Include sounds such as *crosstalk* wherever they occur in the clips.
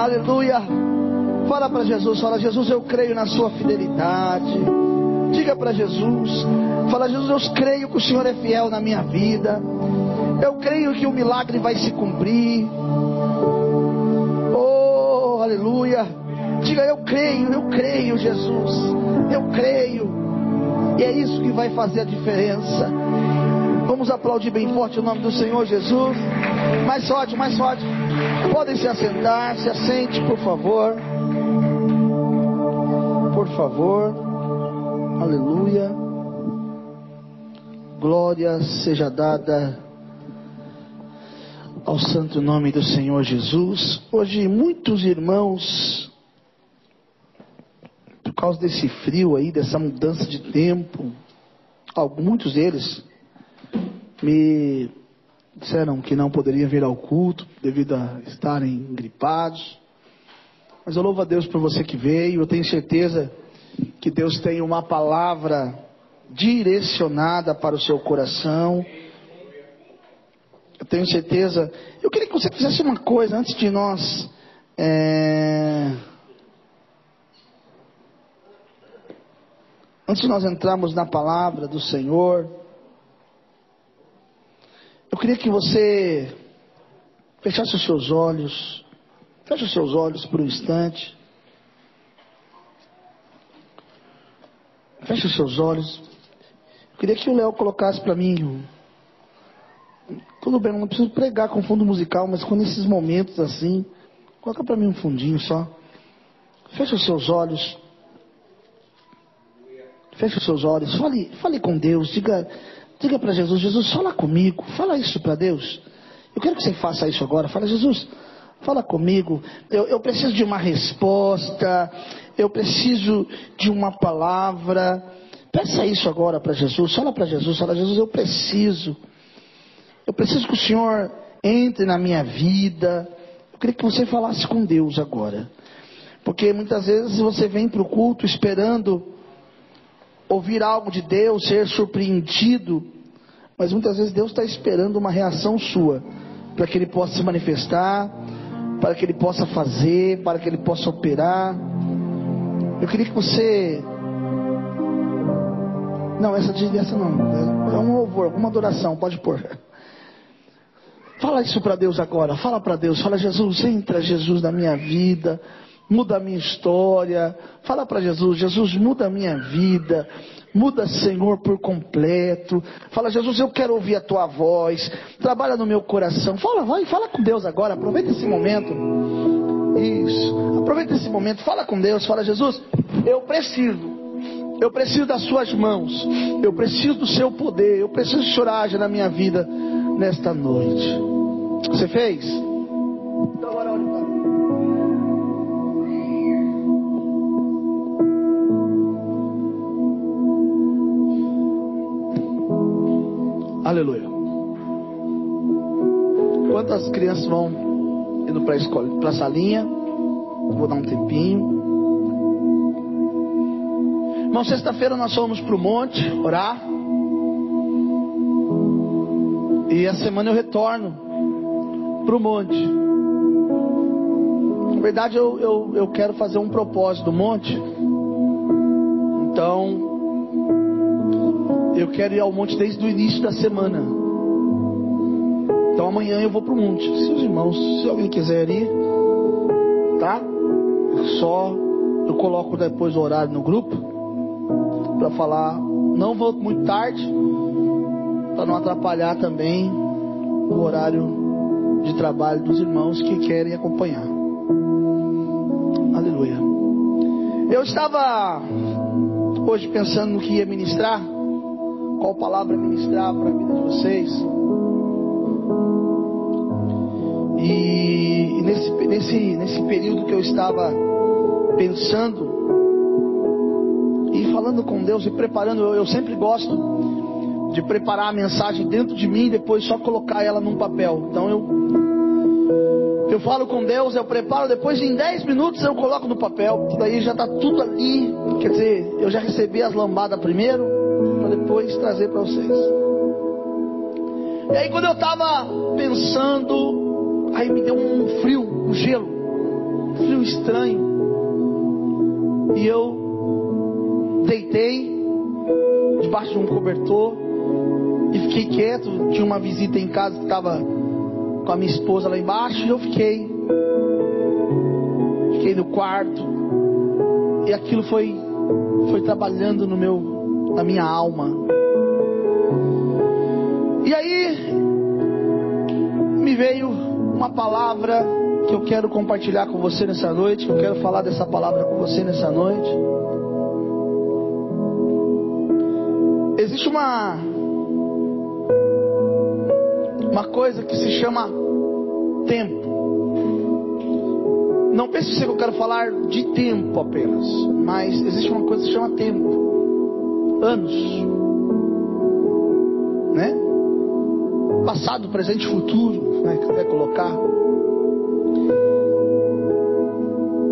Aleluia. Fala para Jesus, fala Jesus, eu creio na sua fidelidade. Diga para Jesus, fala Jesus, eu creio que o Senhor é fiel na minha vida. Eu creio que o milagre vai se cumprir. Oh, aleluia. Diga, eu creio, eu creio, Jesus. Eu creio. E é isso que vai fazer a diferença. Vamos aplaudir bem forte o nome do Senhor Jesus. Mais forte, mais forte. Podem se assentar, se assente, por favor. Por favor. Aleluia. Glória seja dada ao santo nome do Senhor Jesus. Hoje muitos irmãos, por causa desse frio aí, dessa mudança de tempo, muitos deles me disseram que não poderiam vir ao culto devido a estarem gripados. Mas eu louvo a Deus por você que veio. Eu tenho certeza que Deus tem uma palavra direcionada para o seu coração. Eu tenho certeza. Eu queria que você fizesse uma coisa antes de nós. É... Antes de nós entrarmos na palavra do Senhor. Eu queria que você fechasse os seus olhos, feche os seus olhos por um instante. Feche os seus olhos. Eu queria que o Léo colocasse para mim. Tudo bem, não preciso pregar com fundo musical, mas com esses momentos assim, coloca para mim um fundinho só. Feche os seus olhos. Feche os seus olhos. Fale, fale com Deus. Diga, Diga para Jesus, Jesus, fala comigo, fala isso para Deus. Eu quero que você faça isso agora. Fala, Jesus, fala comigo. Eu, eu preciso de uma resposta. Eu preciso de uma palavra. Peça isso agora para Jesus. Fala para Jesus. Fala, Jesus, eu preciso. Eu preciso que o Senhor entre na minha vida. Eu queria que você falasse com Deus agora. Porque muitas vezes você vem para o culto esperando ouvir algo de Deus, ser surpreendido, mas muitas vezes Deus está esperando uma reação sua, para que Ele possa se manifestar, para que Ele possa fazer, para que Ele possa operar. Eu queria que você. Não, essa essa não. É um louvor, uma adoração, pode pôr. Fala isso para Deus agora. Fala para Deus. Fala, Jesus, entra, Jesus, na minha vida muda a minha história. Fala para Jesus: Jesus, muda a minha vida. Muda, Senhor, por completo. Fala, Jesus, eu quero ouvir a tua voz. Trabalha no meu coração. Fala, vai, fala com Deus agora. Aproveita esse momento. Isso. Aproveita esse momento. Fala com Deus. Fala, Jesus, eu preciso. Eu preciso das suas mãos. Eu preciso do seu poder. Eu preciso haja na minha vida nesta noite. Você fez? Então agora Aleluia. Enquanto as crianças vão indo para a escola, para a salinha, vou dar um tempinho. Irmão, sexta-feira nós fomos para o monte orar. E a semana eu retorno para o monte. Na verdade, eu, eu, eu quero fazer um propósito do monte. Então, eu quero ir ao monte desde o início da semana. Então amanhã eu vou para o monte. Se os irmãos, se alguém quiser ir, tá? Só eu coloco depois o horário no grupo para falar. Não vou muito tarde para não atrapalhar também o horário de trabalho dos irmãos que querem acompanhar. Aleluia. Eu estava hoje pensando no que ia ministrar qual palavra ministrar para a vida de vocês. E, nesse, nesse, nesse período que eu estava pensando e falando com Deus e preparando, eu, eu sempre gosto de preparar a mensagem dentro de mim e depois só colocar ela num papel. Então eu eu falo com Deus, eu preparo, depois em 10 minutos eu coloco no papel, daí já está tudo ali. Quer dizer, eu já recebi as lambadas primeiro, depois trazer para vocês. E aí quando eu estava pensando, aí me deu um frio, um gelo. frio estranho. E eu deitei debaixo de um cobertor e fiquei quieto. Tinha uma visita em casa que estava com a minha esposa lá embaixo e eu fiquei. Fiquei no quarto. E aquilo foi foi trabalhando no meu na minha alma. E aí me veio uma palavra que eu quero compartilhar com você nessa noite, que eu quero falar dessa palavra com você nessa noite. Existe uma uma coisa que se chama tempo. Não pense que eu quero falar de tempo apenas, mas existe uma coisa que se chama tempo. Anos. Né? Passado, presente e futuro, né, que quiser colocar.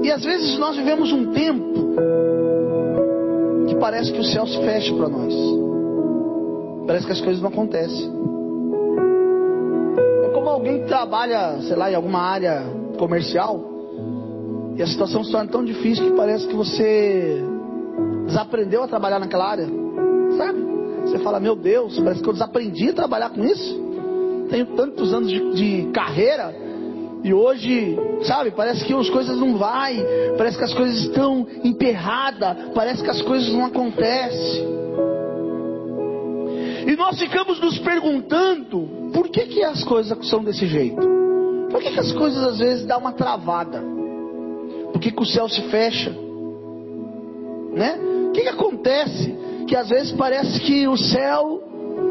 E às vezes nós vivemos um tempo que parece que o céu se fecha para nós. Parece que as coisas não acontecem. É como alguém que trabalha, sei lá, em alguma área comercial e a situação se torna tão difícil que parece que você desaprendeu a trabalhar naquela área. Você fala, meu Deus, parece que eu desaprendi a trabalhar com isso. Tenho tantos anos de, de carreira e hoje, sabe, parece que as coisas não vai, parece que as coisas estão emperradas, parece que as coisas não acontecem. E nós ficamos nos perguntando por que, que as coisas são desse jeito? Por que, que as coisas às vezes dão uma travada? Por que, que o céu se fecha? Né? O que, que acontece? Que às vezes parece que o céu,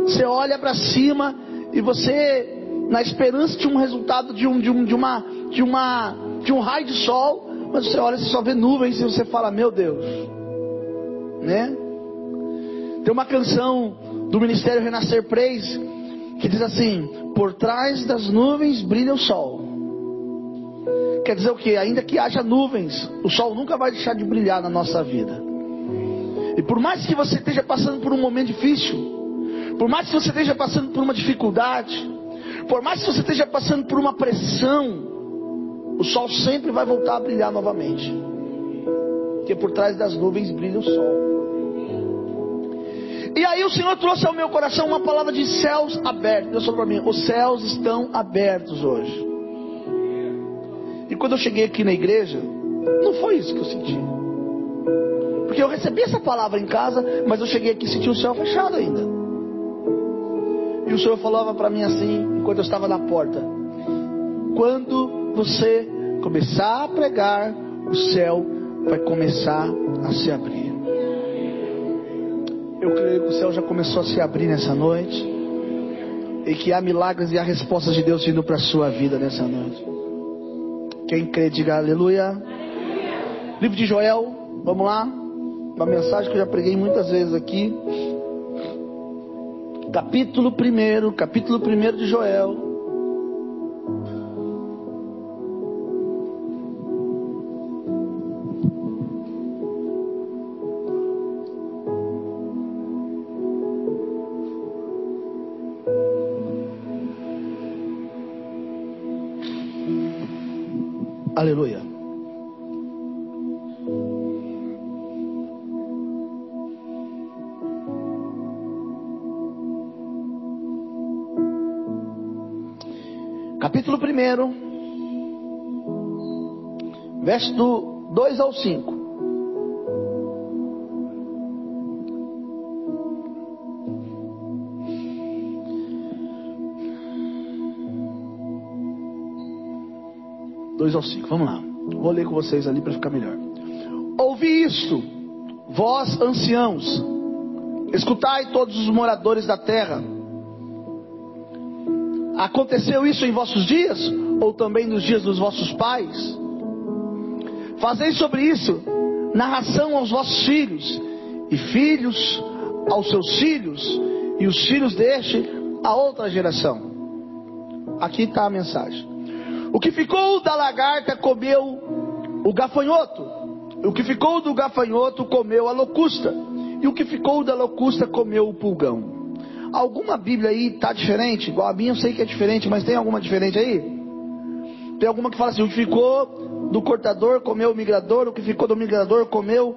você olha para cima e você, na esperança de um resultado de um, de um, de uma, de uma, de um raio de sol, mas você olha e só vê nuvens e você fala, meu Deus, né? Tem uma canção do Ministério Renascer Praise, que diz assim: Por trás das nuvens brilha o sol. Quer dizer o que? Ainda que haja nuvens, o sol nunca vai deixar de brilhar na nossa vida. E por mais que você esteja passando por um momento difícil, por mais que você esteja passando por uma dificuldade, por mais que você esteja passando por uma pressão, o sol sempre vai voltar a brilhar novamente. Porque por trás das nuvens brilha o sol. E aí o Senhor trouxe ao meu coração uma palavra de céus abertos. Deus falou para mim: os céus estão abertos hoje. E quando eu cheguei aqui na igreja, não foi isso que eu senti. Porque eu recebi essa palavra em casa, mas eu cheguei aqui e senti o céu fechado ainda. E o Senhor falava para mim assim, enquanto eu estava na porta: quando você começar a pregar, o céu vai começar a se abrir. Eu creio que o céu já começou a se abrir nessa noite. E que há milagres e há respostas de Deus vindo para a sua vida nessa noite. Quem crê, diga aleluia. aleluia. Livro de Joel, vamos lá. Uma mensagem que eu já preguei muitas vezes aqui. Capítulo 1, capítulo 1 de Joel. Aleluia. Verso do 2 ao 5. ao 5. Vamos lá. Vou ler com vocês ali para ficar melhor. Ouvi isto, vós anciãos, escutai todos os moradores da terra. Aconteceu isso em vossos dias, ou também nos dias dos vossos pais? Fazei sobre isso narração aos vossos filhos, e filhos aos seus filhos, e os filhos deste a outra geração. Aqui está a mensagem. O que ficou da lagarta comeu o gafanhoto. O que ficou do gafanhoto comeu a locusta. E o que ficou da locusta comeu o pulgão. Alguma Bíblia aí está diferente? Igual a minha eu sei que é diferente, mas tem alguma diferente aí? Tem alguma que fala assim, o que ficou do cortador comeu o migrador, o que ficou do migrador comeu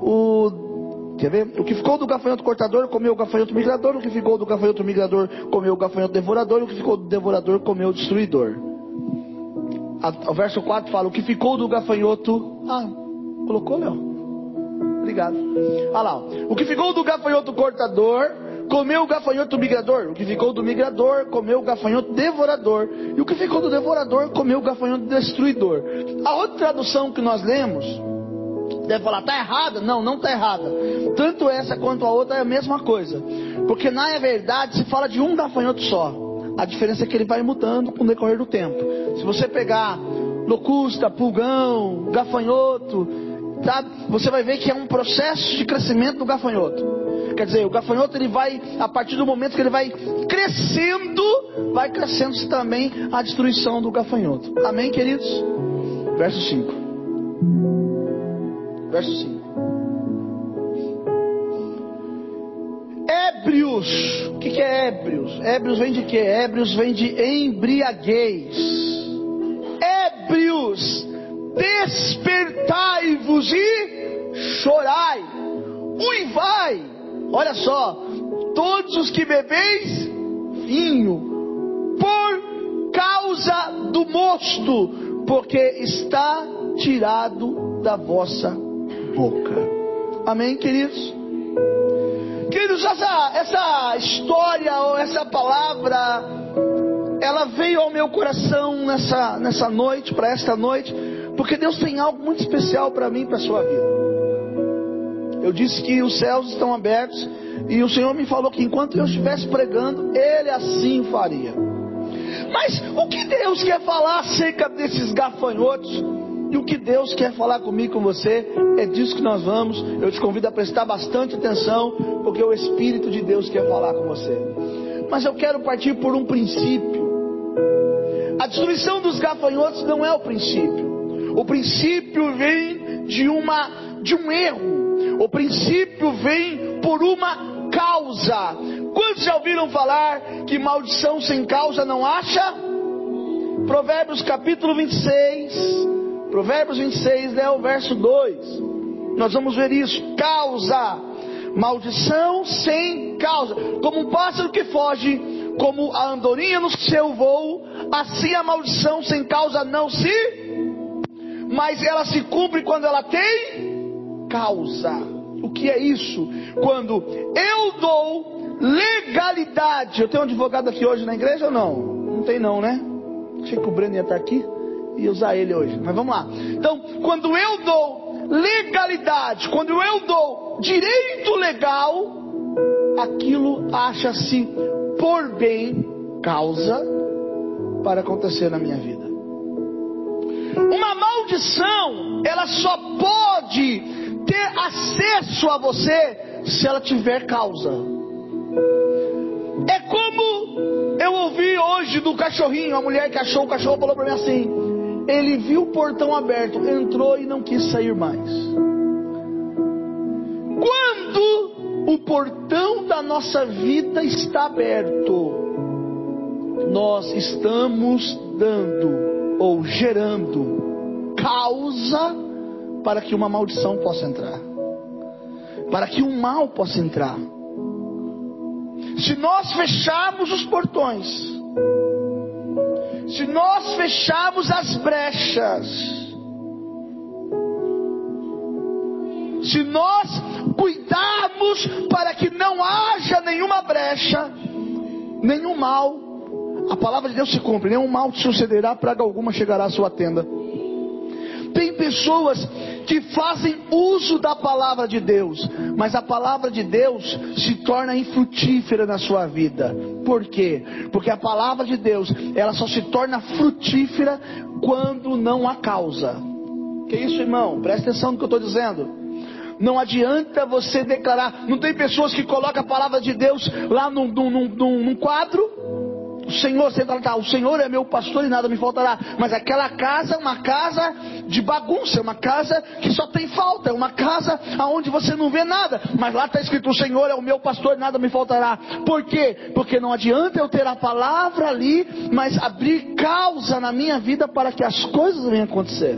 o. Quer ver? O que ficou do gafanhoto cortador comeu o gafanhoto migrador, o que ficou do gafanhoto migrador comeu o gafanhoto devorador, o que ficou do devorador comeu o destruidor. o verso 4 fala: O que ficou do gafanhoto. Ah, colocou, Léo? Obrigado. Olha lá. O que ficou do gafanhoto cortador comeu o gafanhoto migrador. O que ficou do migrador comeu o gafanhoto devorador. E o que ficou do devorador comeu o gafanhoto destruidor. A outra tradução que nós lemos deve falar, está errada? Não, não está errada. Tanto essa quanto a outra é a mesma coisa. Porque na verdade se fala de um gafanhoto só. A diferença é que ele vai mudando com o decorrer do tempo. Se você pegar locusta, pulgão, gafanhoto, tá? você vai ver que é um processo de crescimento do gafanhoto. Quer dizer, o gafanhoto ele vai, a partir do momento que ele vai crescendo, vai crescendo também a destruição do gafanhoto. Amém, queridos? Verso 5. Verso 5. Ébrios. O que, que é ébrios? Ébrios vem de quê? Ébrios vem de embriaguez. Despertai-vos e chorai. Uivai Olha só, todos os que bebeis vinho, por causa do mosto, porque está tirado da vossa boca. Amém, queridos? Queridos, essa, essa história ou essa palavra, ela veio ao meu coração nessa, nessa noite, para esta noite, porque Deus tem algo muito especial para mim, para a sua vida. Eu disse que os céus estão abertos e o Senhor me falou que enquanto eu estivesse pregando, Ele assim faria. Mas o que Deus quer falar acerca desses gafanhotos? E o que Deus quer falar comigo, com você, é disso que nós vamos. Eu te convido a prestar bastante atenção, porque o Espírito de Deus quer falar com você. Mas eu quero partir por um princípio. A destruição dos gafanhotos não é o princípio. O princípio vem de uma de um erro o princípio vem por uma causa. Quantos já ouviram falar que maldição sem causa não acha? Provérbios capítulo 26. Provérbios 26 é o verso 2. Nós vamos ver isso. Causa. Maldição sem causa. Como um pássaro que foge, como a andorinha no seu voo, assim a maldição sem causa não se. Mas ela se cumpre quando ela tem causa. O que é isso? Quando eu dou legalidade. Eu tenho um advogado aqui hoje na igreja ou não? Não tem não, né? Achei que o Breno ia estar aqui e usar ele hoje. Mas vamos lá. Então, quando eu dou legalidade, quando eu dou direito legal, aquilo acha-se por bem causa para acontecer na minha vida. Uma maldição, ela só pode ter acesso a você se ela tiver causa. É como eu ouvi hoje do cachorrinho, a mulher que achou o cachorro falou para mim assim: ele viu o portão aberto, entrou e não quis sair mais. Quando o portão da nossa vida está aberto, nós estamos dando ou gerando causa para que uma maldição possa entrar, para que um mal possa entrar. Se nós fecharmos os portões, se nós fecharmos as brechas, se nós cuidarmos para que não haja nenhuma brecha, nenhum mal, a palavra de Deus se cumpre, nenhum mal te sucederá, praga alguma chegará à sua tenda. Tem pessoas que fazem uso da palavra de Deus, mas a palavra de Deus se torna infrutífera na sua vida. Por quê? Porque a palavra de Deus, ela só se torna frutífera quando não há causa. Que isso, irmão? Presta atenção no que eu estou dizendo. Não adianta você declarar. Não tem pessoas que colocam a palavra de Deus lá num, num, num, num quadro o Senhor sendo altar, tá, o Senhor é meu pastor e nada me faltará. Mas aquela casa é uma casa de bagunça, é uma casa que só tem falta, é uma casa aonde você não vê nada. Mas lá está escrito: o Senhor é o meu pastor e nada me faltará. Por quê? Porque não adianta eu ter a palavra ali, mas abrir causa na minha vida para que as coisas venham acontecer.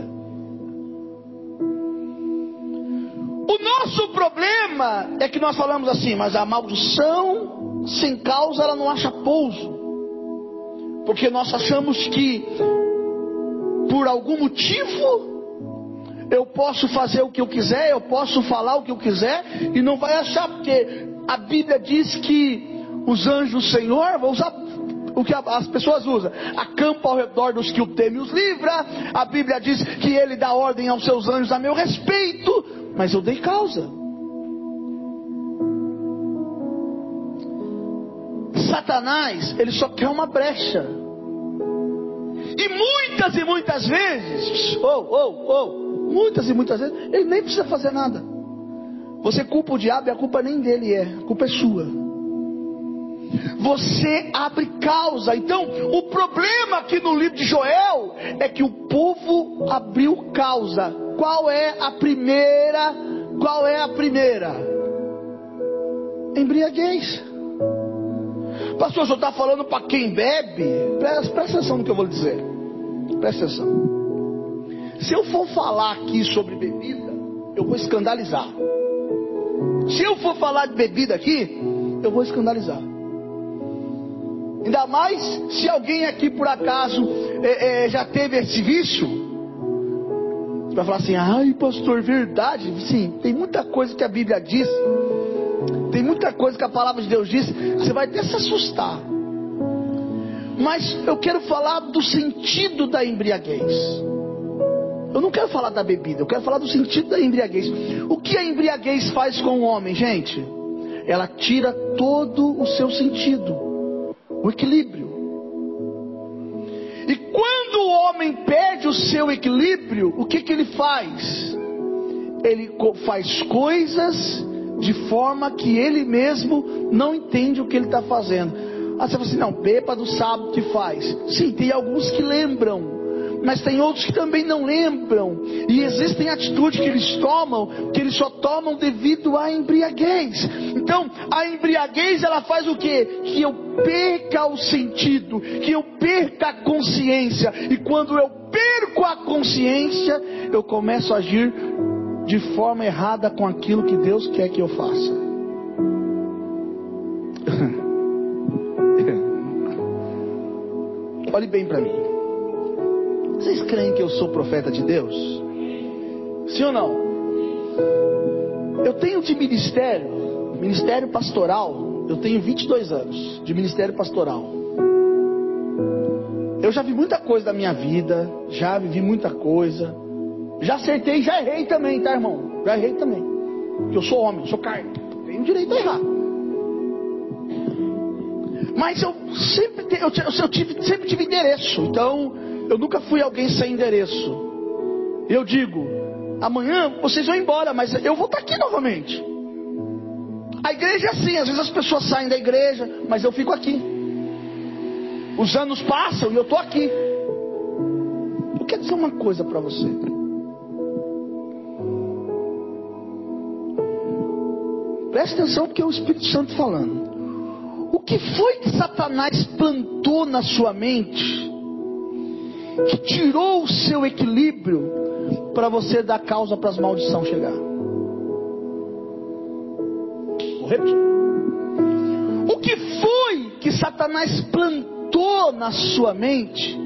O nosso problema é que nós falamos assim, mas a maldição sem causa ela não acha pouso. Porque nós achamos que por algum motivo eu posso fazer o que eu quiser, eu posso falar o que eu quiser e não vai achar, porque a Bíblia diz que os anjos do Senhor, vou usar o que as pessoas usam, acampa ao redor dos que o temem os livra. A Bíblia diz que ele dá ordem aos seus anjos a meu respeito, mas eu dei causa. Satanás, ele só quer uma brecha. E muitas e muitas vezes, ou, ou, ou, muitas e muitas vezes, ele nem precisa fazer nada. Você culpa o diabo e a culpa nem dele é, a culpa é sua. Você abre causa. Então, o problema aqui no livro de Joel é que o povo abriu causa. Qual é a primeira? Qual é a primeira? Embriaguez. Pastor, o senhor está falando para quem bebe? Presta, presta atenção no que eu vou dizer. Presta atenção. Se eu for falar aqui sobre bebida, eu vou escandalizar. Se eu for falar de bebida aqui, eu vou escandalizar. Ainda mais se alguém aqui por acaso é, é, já teve esse vício. Você vai falar assim, ai pastor, verdade. Sim, tem muita coisa que a Bíblia diz tem muita coisa que a palavra de Deus diz, você vai até se assustar. Mas eu quero falar do sentido da embriaguez. Eu não quero falar da bebida, eu quero falar do sentido da embriaguez. O que a embriaguez faz com o homem, gente? Ela tira todo o seu sentido, o equilíbrio. E quando o homem perde o seu equilíbrio, o que, que ele faz? Ele faz coisas de forma que ele mesmo não entende o que ele está fazendo. Ah, você fala assim, não, bêbado sabe o que faz. Sim, tem alguns que lembram, mas tem outros que também não lembram. E existem atitudes que eles tomam, que eles só tomam devido à embriaguez. Então, a embriaguez ela faz o quê? Que eu perca o sentido, que eu perca a consciência. E quando eu perco a consciência, eu começo a agir de forma errada com aquilo que Deus quer que eu faça. *laughs* Olhe bem para mim. Vocês creem que eu sou profeta de Deus? Sim ou não? Eu tenho de ministério, ministério pastoral, eu tenho 22 anos de ministério pastoral. Eu já vi muita coisa da minha vida, já vivi muita coisa. Já acertei, já errei também, tá, irmão? Já errei também. Porque eu sou homem, sou carne. Tenho direito a errar. Mas eu sempre, eu, eu tive, sempre tive endereço. Então, eu nunca fui alguém sem endereço. Eu digo, amanhã vocês vão embora, mas eu vou estar aqui novamente. A igreja é assim, às vezes as pessoas saem da igreja, mas eu fico aqui. Os anos passam e eu estou aqui. Eu quero dizer uma coisa para você. Preste atenção porque é o Espírito Santo falando. O que foi que Satanás plantou na sua mente que tirou o seu equilíbrio para você dar causa para as maldições chegar? Repetir. O que foi que Satanás plantou na sua mente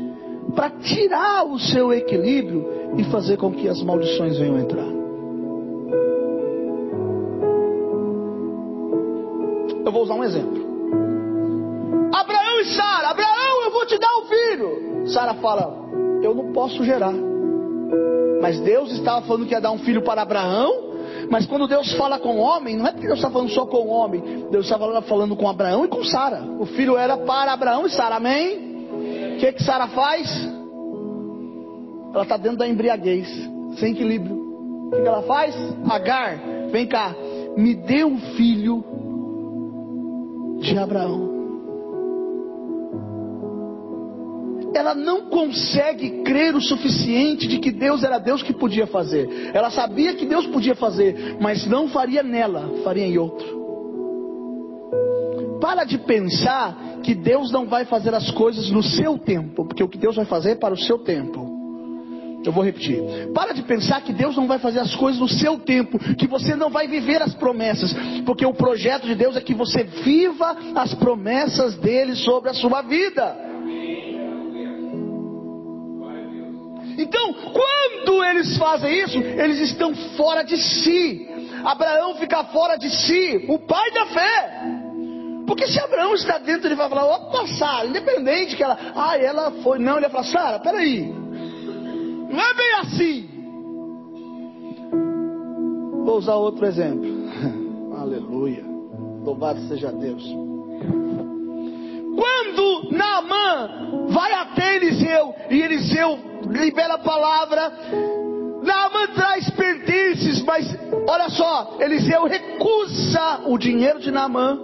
para tirar o seu equilíbrio e fazer com que as maldições venham entrar? Eu vou usar um exemplo. Abraão e Sara, Abraão, eu vou te dar um filho. Sara fala, eu não posso gerar. Mas Deus estava falando que ia dar um filho para Abraão. Mas quando Deus fala com o homem, não é porque Deus está falando só com o homem. Deus estava falando com Abraão e com Sara. O filho era para Abraão e Sara, amém? O que, que Sara faz? Ela está dentro da embriaguez, sem equilíbrio. O que, que ela faz? Agar, vem cá, me dê um filho de Abraão. Ela não consegue crer o suficiente de que Deus era Deus que podia fazer. Ela sabia que Deus podia fazer, mas não faria nela, faria em outro. Para de pensar que Deus não vai fazer as coisas no seu tempo, porque o que Deus vai fazer é para o seu tempo. Eu vou repetir. Para de pensar que Deus não vai fazer as coisas no seu tempo, que você não vai viver as promessas, porque o projeto de Deus é que você viva as promessas dele sobre a sua vida. Então, quando eles fazem isso, eles estão fora de si. Abraão fica fora de si, o pai da fé. Porque se Abraão está dentro, ele vai falar, opa, Sara, independente que ela, ah, ela foi, não, ele vai falar, Sara, peraí, não é bem assim. Vou usar outro exemplo. *laughs* Aleluia. Louvado seja Deus. Quando Naamã vai até Eliseu e Eliseu libera a palavra, Naamã traz pertences, mas olha só, Eliseu recusa o dinheiro de Naamã.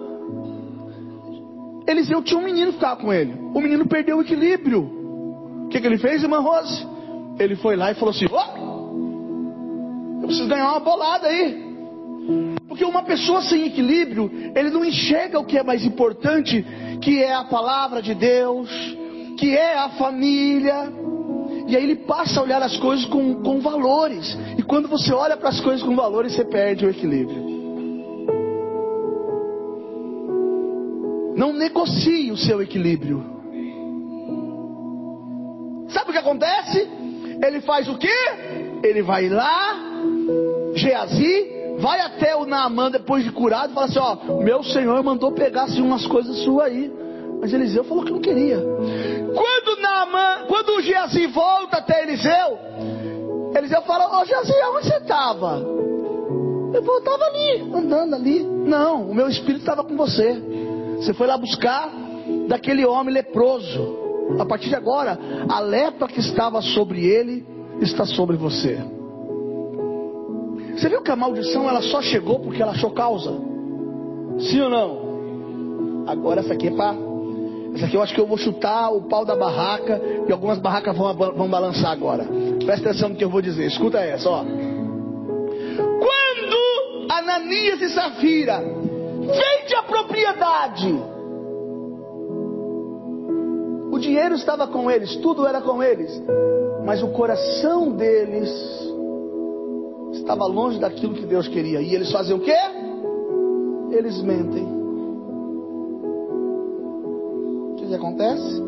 Eliseu tinha um menino ficava com ele. O menino perdeu o equilíbrio. O que, que ele fez, irmã Rose? Ele foi lá e falou assim: oh, eu preciso ganhar uma bolada aí. Porque uma pessoa sem equilíbrio, ele não enxerga o que é mais importante, que é a palavra de Deus, que é a família. E aí ele passa a olhar as coisas com, com valores. E quando você olha para as coisas com valores, você perde o equilíbrio. Não negocie o seu equilíbrio. Sabe o que acontece? Ele faz o que? Ele vai lá, Geazi, vai até o Naamã depois de curado e fala assim: Ó, meu senhor mandou pegar assim, umas coisas suas aí. Mas Eliseu falou que não queria. Quando Naamã, quando o Geazi volta até Eliseu, Eliseu fala: Ô Geazi, onde você estava? Eu estava ali, andando ali. Não, o meu espírito estava com você. Você foi lá buscar daquele homem leproso. A partir de agora, a lepra que estava sobre ele está sobre você. Você viu que a maldição ela só chegou porque ela achou causa? Sim ou não? Agora essa aqui é para. Essa aqui eu acho que eu vou chutar o pau da barraca e algumas barracas vão, vão balançar agora. Presta atenção no que eu vou dizer. Escuta essa, ó. Quando Ananias e Safira vende a propriedade, o dinheiro estava com eles, tudo era com eles, mas o coração deles estava longe daquilo que Deus queria. E eles fazem o quê? Eles mentem. O que acontece?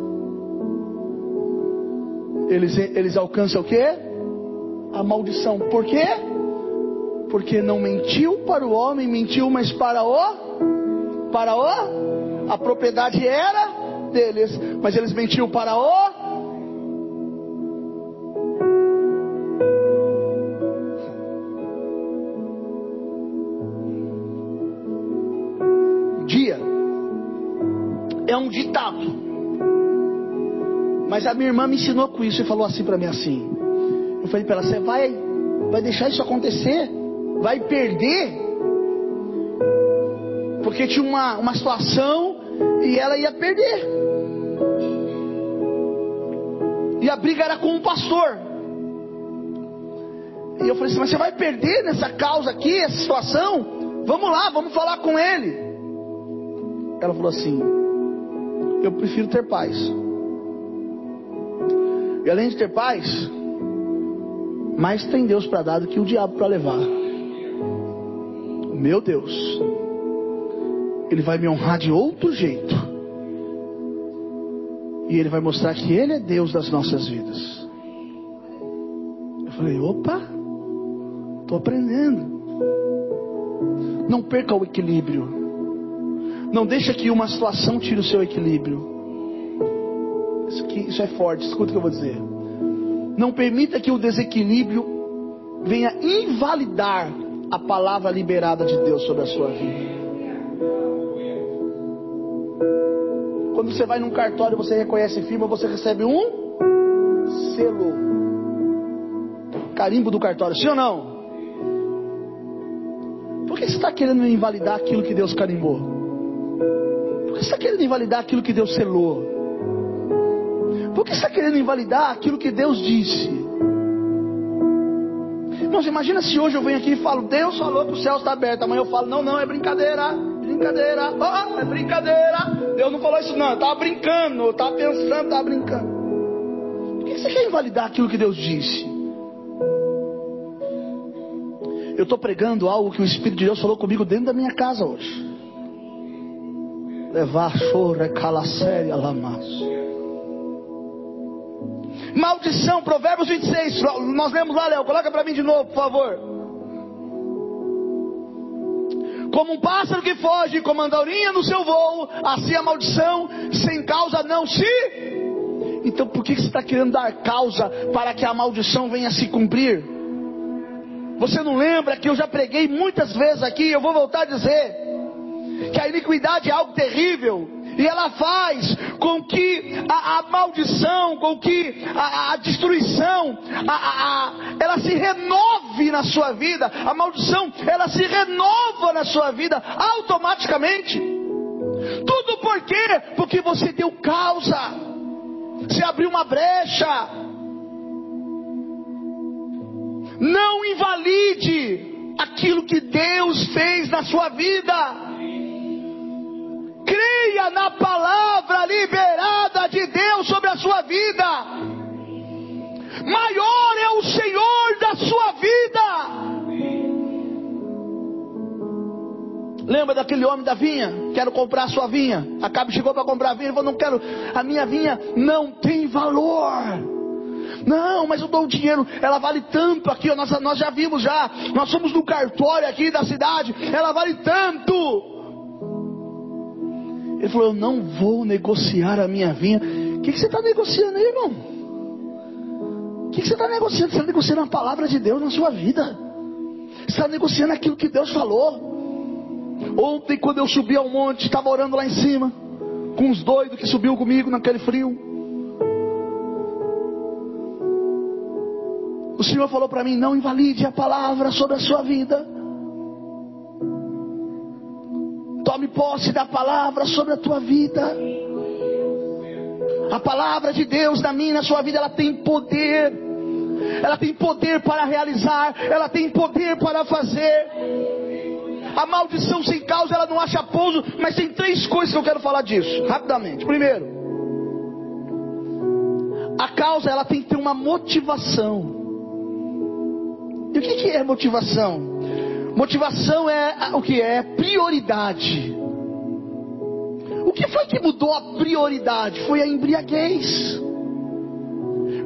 Eles, eles alcançam o quê? A maldição. Por quê? Porque não mentiu para o homem, mentiu, mas para o para o a propriedade era deles, mas eles mentiam para o dia. É um ditado. Mas a minha irmã me ensinou com isso e falou assim para mim assim. Eu falei para ela, você vai vai deixar isso acontecer? Vai perder? Porque tinha uma, uma situação e ela ia perder. E a briga era com o pastor. E eu falei assim: Mas você vai perder nessa causa aqui, essa situação? Vamos lá, vamos falar com ele. Ela falou assim: Eu prefiro ter paz. E além de ter paz, mais tem Deus para dar do que o diabo para levar. Meu Deus, Ele vai me honrar de outro jeito. E Ele vai mostrar que Ele é Deus das nossas vidas. Eu falei: opa, estou aprendendo. Não perca o equilíbrio. Não deixa que uma situação tire o seu equilíbrio. Isso, aqui, isso é forte, escuta o que eu vou dizer. Não permita que o desequilíbrio venha invalidar a palavra liberada de Deus sobre a sua vida. Quando você vai num cartório, você reconhece firma, você recebe um selo. Carimbo do cartório, sim ou não? Por que você está querendo invalidar aquilo que Deus carimbou? Por que você está querendo invalidar aquilo que Deus selou? Por que você está querendo invalidar aquilo que Deus disse? Irmãos, imagina se hoje eu venho aqui e falo, Deus falou que o céu está aberto. Amanhã eu falo, não, não, é brincadeira, Brincadeira, oh, é brincadeira. Deus não falou isso, não. Estava brincando, estava pensando, estava brincando. Por que você quer invalidar aquilo que Deus disse? Eu estou pregando algo que o Espírito de Deus falou comigo dentro da minha casa hoje. Levar chorre, calacéria, lamas. Maldição, Provérbios 26. Nós lemos lá, Léo. Coloca para mim de novo, por favor. Como um pássaro que foge, como andorinha no seu voo, assim a maldição sem causa não se. Então por que você está querendo dar causa para que a maldição venha se cumprir? Você não lembra que eu já preguei muitas vezes aqui, eu vou voltar a dizer, que a iniquidade é algo terrível, e ela faz com que a, a maldição, com que a, a destruição, a, ela se renove na sua vida. A maldição, ela se renova na sua vida automaticamente. Tudo por quê? Porque você deu causa. Você abriu uma brecha. Não invalide aquilo que Deus fez na sua vida creia na palavra liberada de Deus sobre a sua vida. Maior é o Senhor da sua vida. Lembra daquele homem da vinha? Quero comprar a sua vinha. Acabe chegou para comprar a vinha. Ele falou: Não quero, a minha vinha não tem valor. Não, mas eu dou o dinheiro, ela vale tanto aqui, nós, nós já vimos já, nós somos no cartório aqui da cidade, ela vale tanto. Ele falou: Eu não vou negociar a minha vinha. O que, que você está negociando aí, irmão? O que, que você está negociando? Você está negociando a palavra de Deus na sua vida. Você está negociando aquilo que Deus falou. Ontem, quando eu subi ao monte, estava orando lá em cima, com os doidos que subiu comigo naquele frio. O Senhor falou para mim: não invalide a palavra sobre a sua vida. Tome posse da palavra sobre a tua vida. A palavra de Deus na minha, na sua vida, ela tem poder. Ela tem poder para realizar, ela tem poder para fazer. A maldição sem causa, ela não acha pouso, mas tem três coisas que eu quero falar disso, rapidamente. Primeiro, a causa, ela tem que ter uma motivação. E o que, que é motivação? Motivação é o que é prioridade. O que foi que mudou a prioridade? Foi a embriaguez.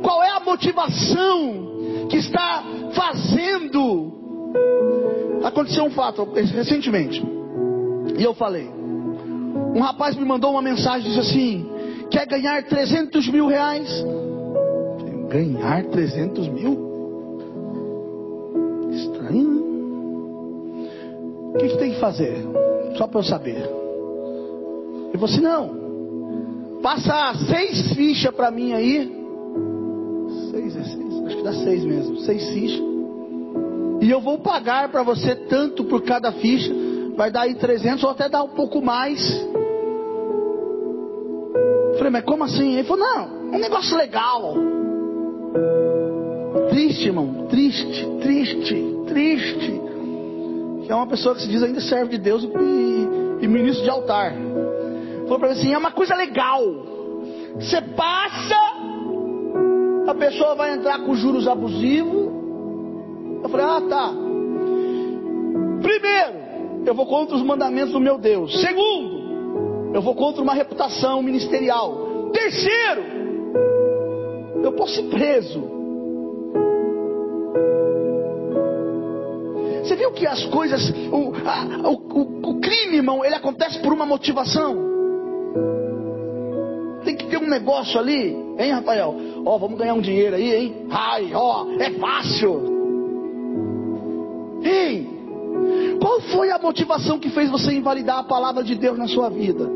Qual é a motivação que está fazendo? Aconteceu um fato recentemente. E eu falei. Um rapaz me mandou uma mensagem disse assim: Quer ganhar 300 mil reais? Ganhar 300 mil? O que, que tem que fazer? Só para eu saber. Ele falou assim: não. Passa seis fichas para mim aí. Seis é seis? Acho que dá seis mesmo. Seis fichas. E eu vou pagar para você tanto por cada ficha. Vai dar aí 300 ou até dar um pouco mais. falei, mas como assim? Ele falou, não, é um negócio legal. Triste, irmão. Triste, triste, triste que é uma pessoa que se diz ainda serve de Deus e, e ministro de altar. Falou para mim assim: é uma coisa legal. Você passa, a pessoa vai entrar com juros abusivos. Eu falei: ah, tá. Primeiro, eu vou contra os mandamentos do meu Deus. Segundo, eu vou contra uma reputação ministerial. Terceiro, eu posso ir preso. Você viu que as coisas, o, a, o, o, crime, irmão, ele acontece por uma motivação. Tem que ter um negócio ali, hein, Rafael? Ó, vamos ganhar um dinheiro aí, hein? Ai, ó, é fácil. Ei, qual foi a motivação que fez você invalidar a palavra de Deus na sua vida?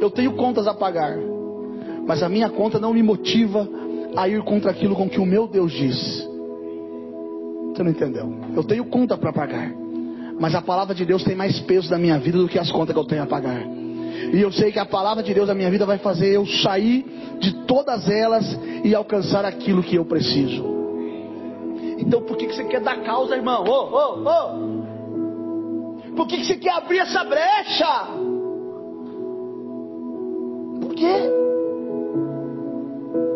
Eu tenho contas a pagar, mas a minha conta não me motiva a ir contra aquilo com que o meu Deus diz. Você não entendeu? Eu tenho conta para pagar. Mas a palavra de Deus tem mais peso na minha vida do que as contas que eu tenho a pagar. E eu sei que a palavra de Deus na minha vida vai fazer eu sair de todas elas e alcançar aquilo que eu preciso. Então por que, que você quer dar causa, irmão? Oh, oh, oh. Por que, que você quer abrir essa brecha? Por quê?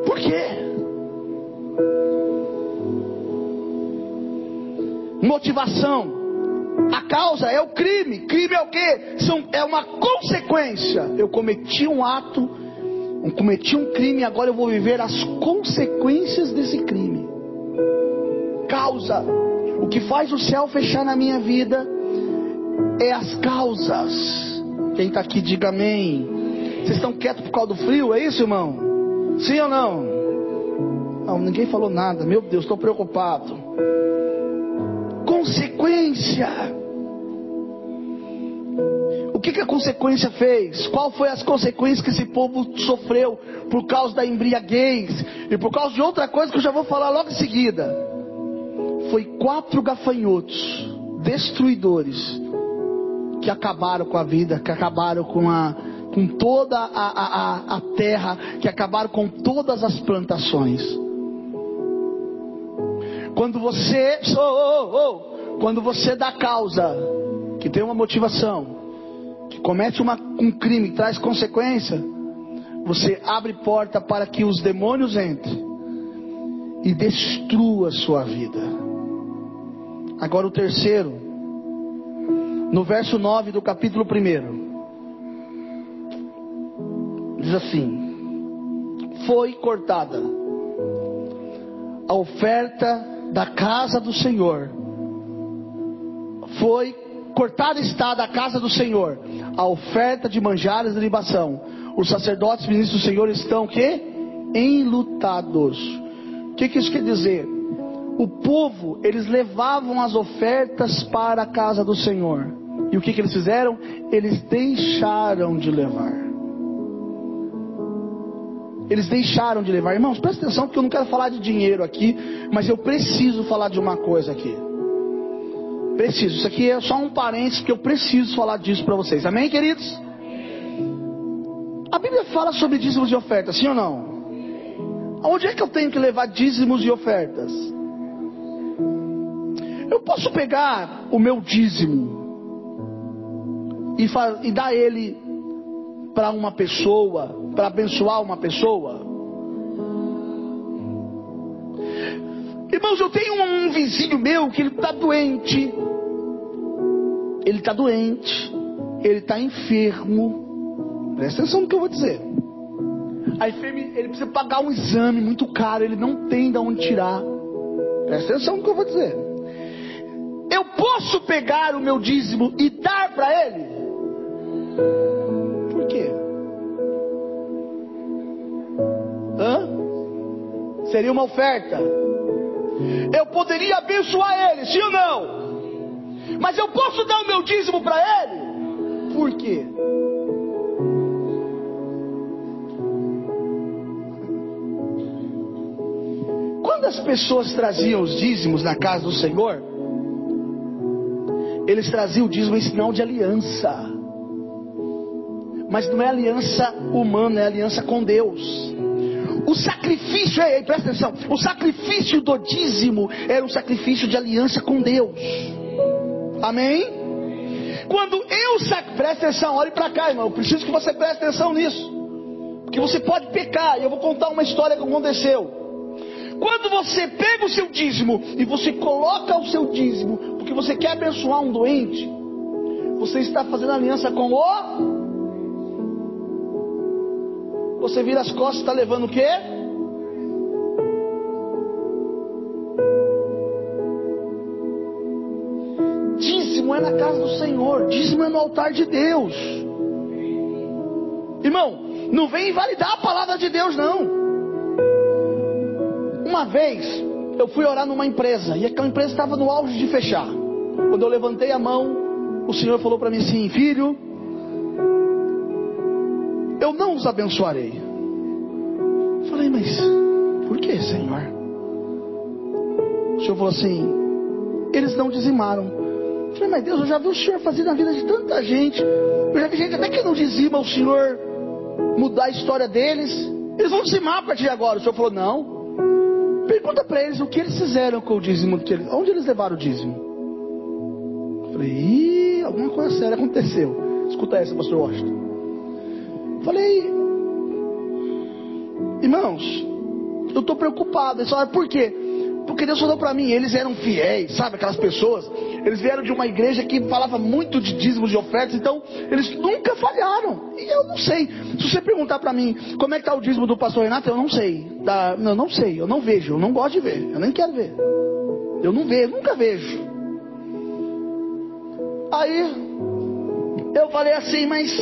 Por quê? Motivação. A causa é o crime. Crime é o quê? São, é uma consequência. Eu cometi um ato, eu cometi um crime, agora eu vou viver as consequências desse crime. Causa. O que faz o céu fechar na minha vida é as causas. Quem está aqui, diga amém. Vocês estão quietos por causa do frio, é isso, irmão? Sim ou não? Não, ninguém falou nada. Meu Deus, estou preocupado. Consequência. O que, que a consequência fez? Qual foi as consequências que esse povo sofreu por causa da embriaguez e por causa de outra coisa que eu já vou falar logo em seguida? Foi quatro gafanhotos destruidores que acabaram com a vida, que acabaram com a com toda a, a, a terra, que acabaram com todas as plantações. Quando você, oh, oh, quando você dá causa, que tem uma motivação, que comete uma, um crime, traz consequência, você abre porta para que os demônios entrem e destrua a sua vida. Agora o terceiro, no verso 9 do capítulo 1. Diz assim: Foi cortada a oferta da casa do Senhor. Foi cortada está da casa do Senhor a oferta de manjares de libação. Os sacerdotes ministros do Senhor estão que enlutados. O que, que isso quer dizer? O povo, eles levavam as ofertas para a casa do Senhor. E o que, que eles fizeram? Eles deixaram de levar. Eles deixaram de levar. Irmãos, presta atenção porque eu não quero falar de dinheiro aqui, mas eu preciso falar de uma coisa aqui. Preciso. Isso aqui é só um parênteses que eu preciso falar disso para vocês. Amém, queridos? A Bíblia fala sobre dízimos e ofertas, sim ou não? Onde é que eu tenho que levar dízimos e ofertas? Eu posso pegar o meu dízimo e, e dar ele para uma pessoa, para abençoar uma pessoa? Irmãos, eu tenho um, vizinho meu que ele está doente. Ele está doente. Ele está enfermo. Presta atenção no que eu vou dizer. A enferme, ele precisa pagar um exame muito caro. Ele não tem de onde tirar. Presta atenção no que eu vou dizer. Eu posso pegar o meu dízimo e dar para ele? quê? Hã? Seria uma oferta. Eu poderia abençoar ele, sim ou não? Mas eu posso dar o meu dízimo para ele? Por quê? Quando as pessoas traziam os dízimos na casa do Senhor, eles traziam o dízimo em sinal de aliança. Mas não é aliança humana, é aliança com Deus. O sacrifício, ei, presta atenção, o sacrifício do dízimo era um sacrifício de aliança com Deus. Amém? Quando eu sacrifico, presta atenção, olhe para cá, irmão, eu preciso que você preste atenção nisso. Porque você pode pecar, e eu vou contar uma história que aconteceu. Quando você pega o seu dízimo e você coloca o seu dízimo, porque você quer abençoar um doente, você está fazendo aliança com o você vira as costas, está levando o quê? Dízimo é na casa do Senhor, dízimo é no altar de Deus. Irmão, não vem invalidar a palavra de Deus, não. Uma vez eu fui orar numa empresa e aquela empresa estava no auge de fechar. Quando eu levantei a mão, o Senhor falou para mim assim: Filho, eu não os abençoarei. Falei, mas por que, Senhor? O Senhor falou assim: eles não dizimaram. Falei, mas Deus, eu já vi o Senhor fazer na vida de tanta gente. Eu já vi gente até que não dizima o Senhor mudar a história deles. Eles vão dizimar a partir de agora. O Senhor falou, não. Pergunta para eles o que eles fizeram com o dízimo. Que eles, onde eles levaram o dízimo? Falei, Ih, alguma coisa séria aconteceu. Escuta essa, pastor Washington. Falei, irmãos, eu estou preocupado. Eles falaram, por quê? porque Deus falou para mim, eles eram fiéis, sabe, aquelas pessoas. Eles vieram de uma igreja que falava muito de dízimos de ofertas, então eles nunca falharam. E eu não sei. Se você perguntar para mim, como é que está o dízimo do pastor Renato, eu não sei. Tá, eu não sei, eu não vejo, eu não gosto de ver, eu nem quero ver. Eu não vejo, nunca vejo. Aí eu falei assim, mas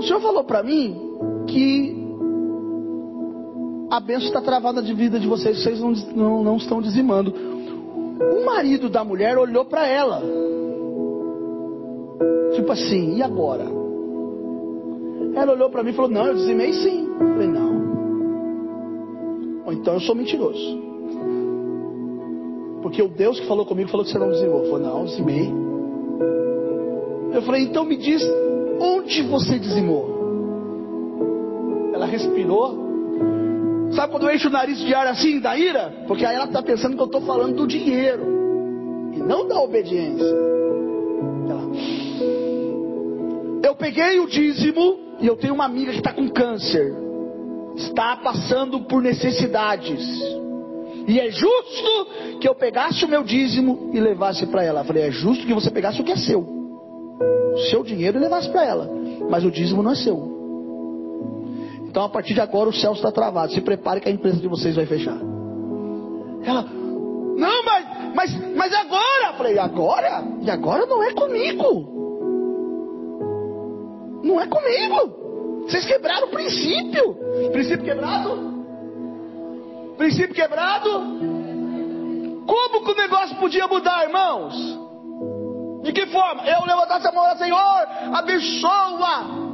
o senhor falou para mim que a bênção está travada de vida de vocês, vocês não, não, não estão dizimando. O marido da mulher olhou para ela, tipo assim, e agora? Ela olhou para mim e falou: Não, eu dizimei sim. Eu falei: Não. Ou então eu sou mentiroso. Porque o Deus que falou comigo falou que você não dizimou. Eu falei: Não, eu dizimei. Eu falei: Então me diz onde você dizimou. Ela respirou Sabe quando eu encho o nariz de ar assim, da ira? Porque aí ela está pensando que eu estou falando do dinheiro e não da obediência. Ela... Eu peguei o dízimo e eu tenho uma amiga que está com câncer, está passando por necessidades. E é justo que eu pegasse o meu dízimo e levasse para ela. Eu falei, é justo que você pegasse o que é seu. Seu dinheiro e levasse para ela. Mas o dízimo não é seu. Então a partir de agora o céu está travado. Se prepare que a empresa de vocês vai fechar. Ela, não, mas, mas, mas agora? Eu falei, agora? E agora não é comigo. Não é comigo. Vocês quebraram o princípio. Princípio quebrado? Princípio quebrado? Como que o negócio podia mudar, irmãos? De que forma? Eu levantasse a mão, Senhor, abençoa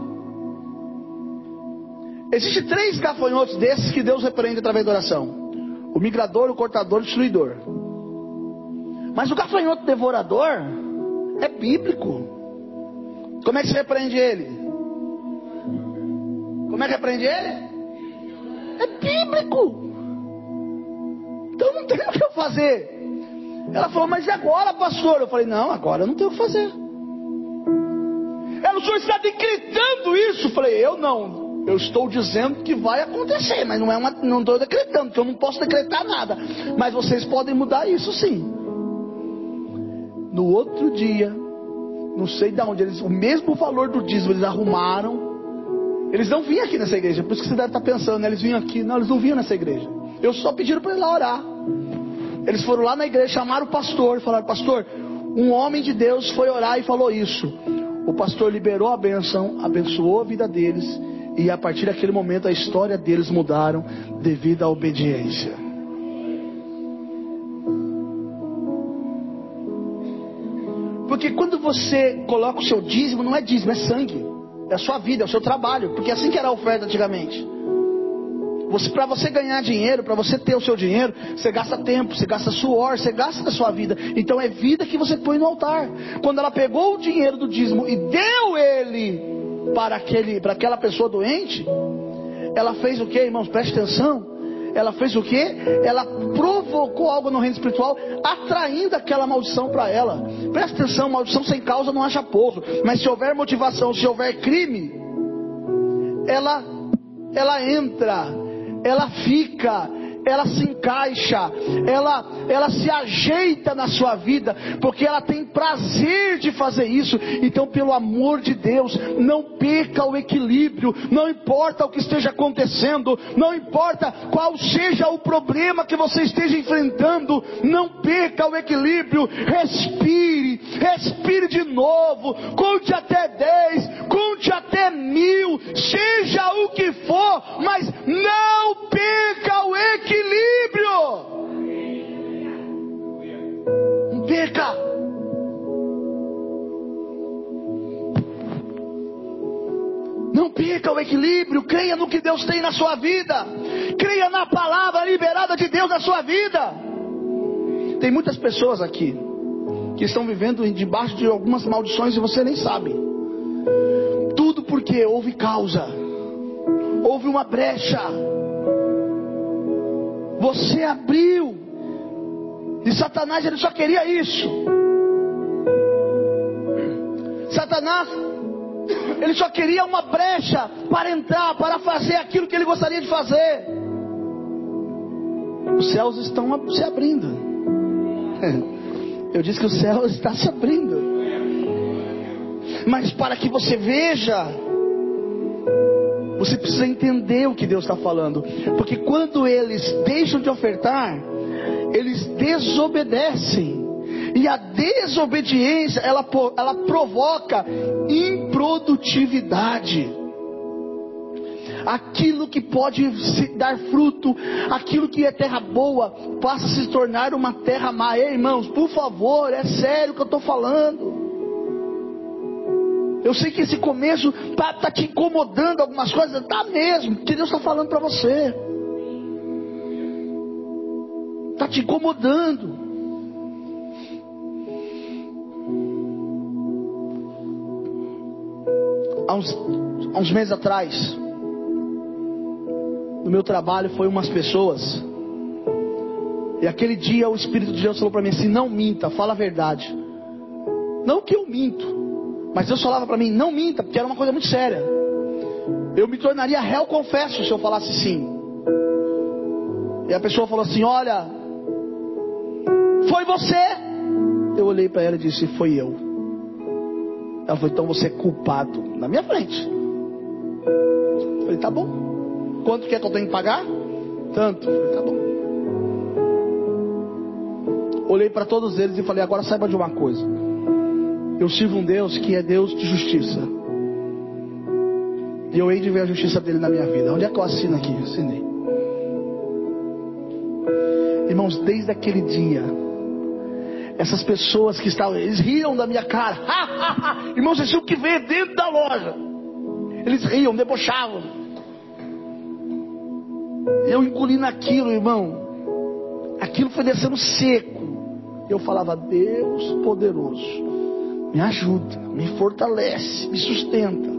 Existem três gafanhotos desses que Deus repreende através da oração: o migrador, o cortador e o destruidor. Mas o gafanhoto devorador é bíblico. Como é que se repreende ele? Como é que repreende ele? É bíblico. Então não tem o que eu fazer. Ela falou, mas e agora, pastor? Eu falei, não, agora eu não tenho o que fazer. Ela, o senhor está decretando isso? Eu falei, eu não. Eu estou dizendo que vai acontecer, mas não é uma, não estou decretando, que eu não posso decretar nada. Mas vocês podem mudar isso sim. No outro dia, não sei de onde eles, o mesmo valor do dízimo eles arrumaram. Eles não vinham aqui nessa igreja, por isso que você deve estar pensando, né? eles vinham aqui, não, eles não vinham nessa igreja. Eu só pediram para eles lá orar. Eles foram lá na igreja, chamaram o pastor, falaram: Pastor, um homem de Deus foi orar e falou isso. O pastor liberou a benção, abençoou a vida deles e a partir daquele momento a história deles mudaram devido à obediência. Porque quando você coloca o seu dízimo, não é dízimo, é sangue. É a sua vida, é o seu trabalho. Porque é assim que era a oferta antigamente. Você, para você ganhar dinheiro, para você ter o seu dinheiro, você gasta tempo, você gasta suor, você gasta da sua vida. Então é vida que você põe no altar. Quando ela pegou o dinheiro do dízimo e deu ele para, aquele, para aquela pessoa doente, ela fez o que, irmãos? Preste atenção. Ela fez o que? Ela provocou algo no reino espiritual, atraindo aquela maldição para ela. Preste atenção, maldição sem causa não acha pouso. Mas se houver motivação, se houver crime, ela, ela entra, ela fica, ela se encaixa, ela, ela se ajeita na sua vida, porque ela tem prazer de fazer isso. Então, pelo amor de Deus, não perca o equilíbrio, não importa o que esteja acontecendo, não importa qual seja o problema que você esteja enfrentando, não perca o equilíbrio, respire, respire de novo, conte até dez, conte até mil, seja o que for, mas não perca o equilíbrio. Não perca. Não perca o equilíbrio, creia no que Deus tem na sua vida, creia na palavra liberada de Deus na sua vida. Tem muitas pessoas aqui que estão vivendo debaixo de algumas maldições e você nem sabe. Tudo porque houve causa, houve uma brecha, você abriu. E Satanás ele só queria isso. Satanás ele só queria uma brecha para entrar, para fazer aquilo que ele gostaria de fazer. Os céus estão se abrindo. *laughs* Eu disse que o céu está se abrindo. Mas para que você veja, você precisa entender o que Deus está falando. Porque quando eles deixam de ofertar, eles desobedecem. E a desobediência, ela, ela provoca improdutividade. Aquilo que pode dar fruto, aquilo que é terra boa, passa a se tornar uma terra má. Ei, irmãos, por favor, é sério que eu estou falando. Eu sei que esse começo está tá te incomodando algumas coisas, está mesmo, que Deus está falando para você. Está te incomodando. Há uns, há uns meses atrás, no meu trabalho foi umas pessoas. E aquele dia o Espírito de Deus falou para mim assim: não minta, fala a verdade. Não que eu minto, mas Deus falava para mim: não minta, porque era uma coisa muito séria. Eu me tornaria réu, confesso, se eu falasse sim. E a pessoa falou assim: Olha, foi você. Eu olhei para ela e disse: Foi eu. Ela falou: Então você é culpado. Na minha frente. Eu falei: Tá bom. Quanto que é que eu tenho que pagar? Tanto. Tá bom. Olhei para todos eles e falei: Agora saiba de uma coisa. Eu sirvo um Deus que é Deus de justiça. E eu hei de ver a justiça dele na minha vida. Onde é que eu assino aqui? Assinei. Irmãos, desde aquele dia, essas pessoas que estavam, eles riam da minha cara. *laughs* Irmãos, eles tinham que ver dentro da loja. Eles riam, debochavam. Eu engoli naquilo, irmão. Aquilo foi descendo seco. Eu falava, Deus poderoso me ajuda, me fortalece, me sustenta.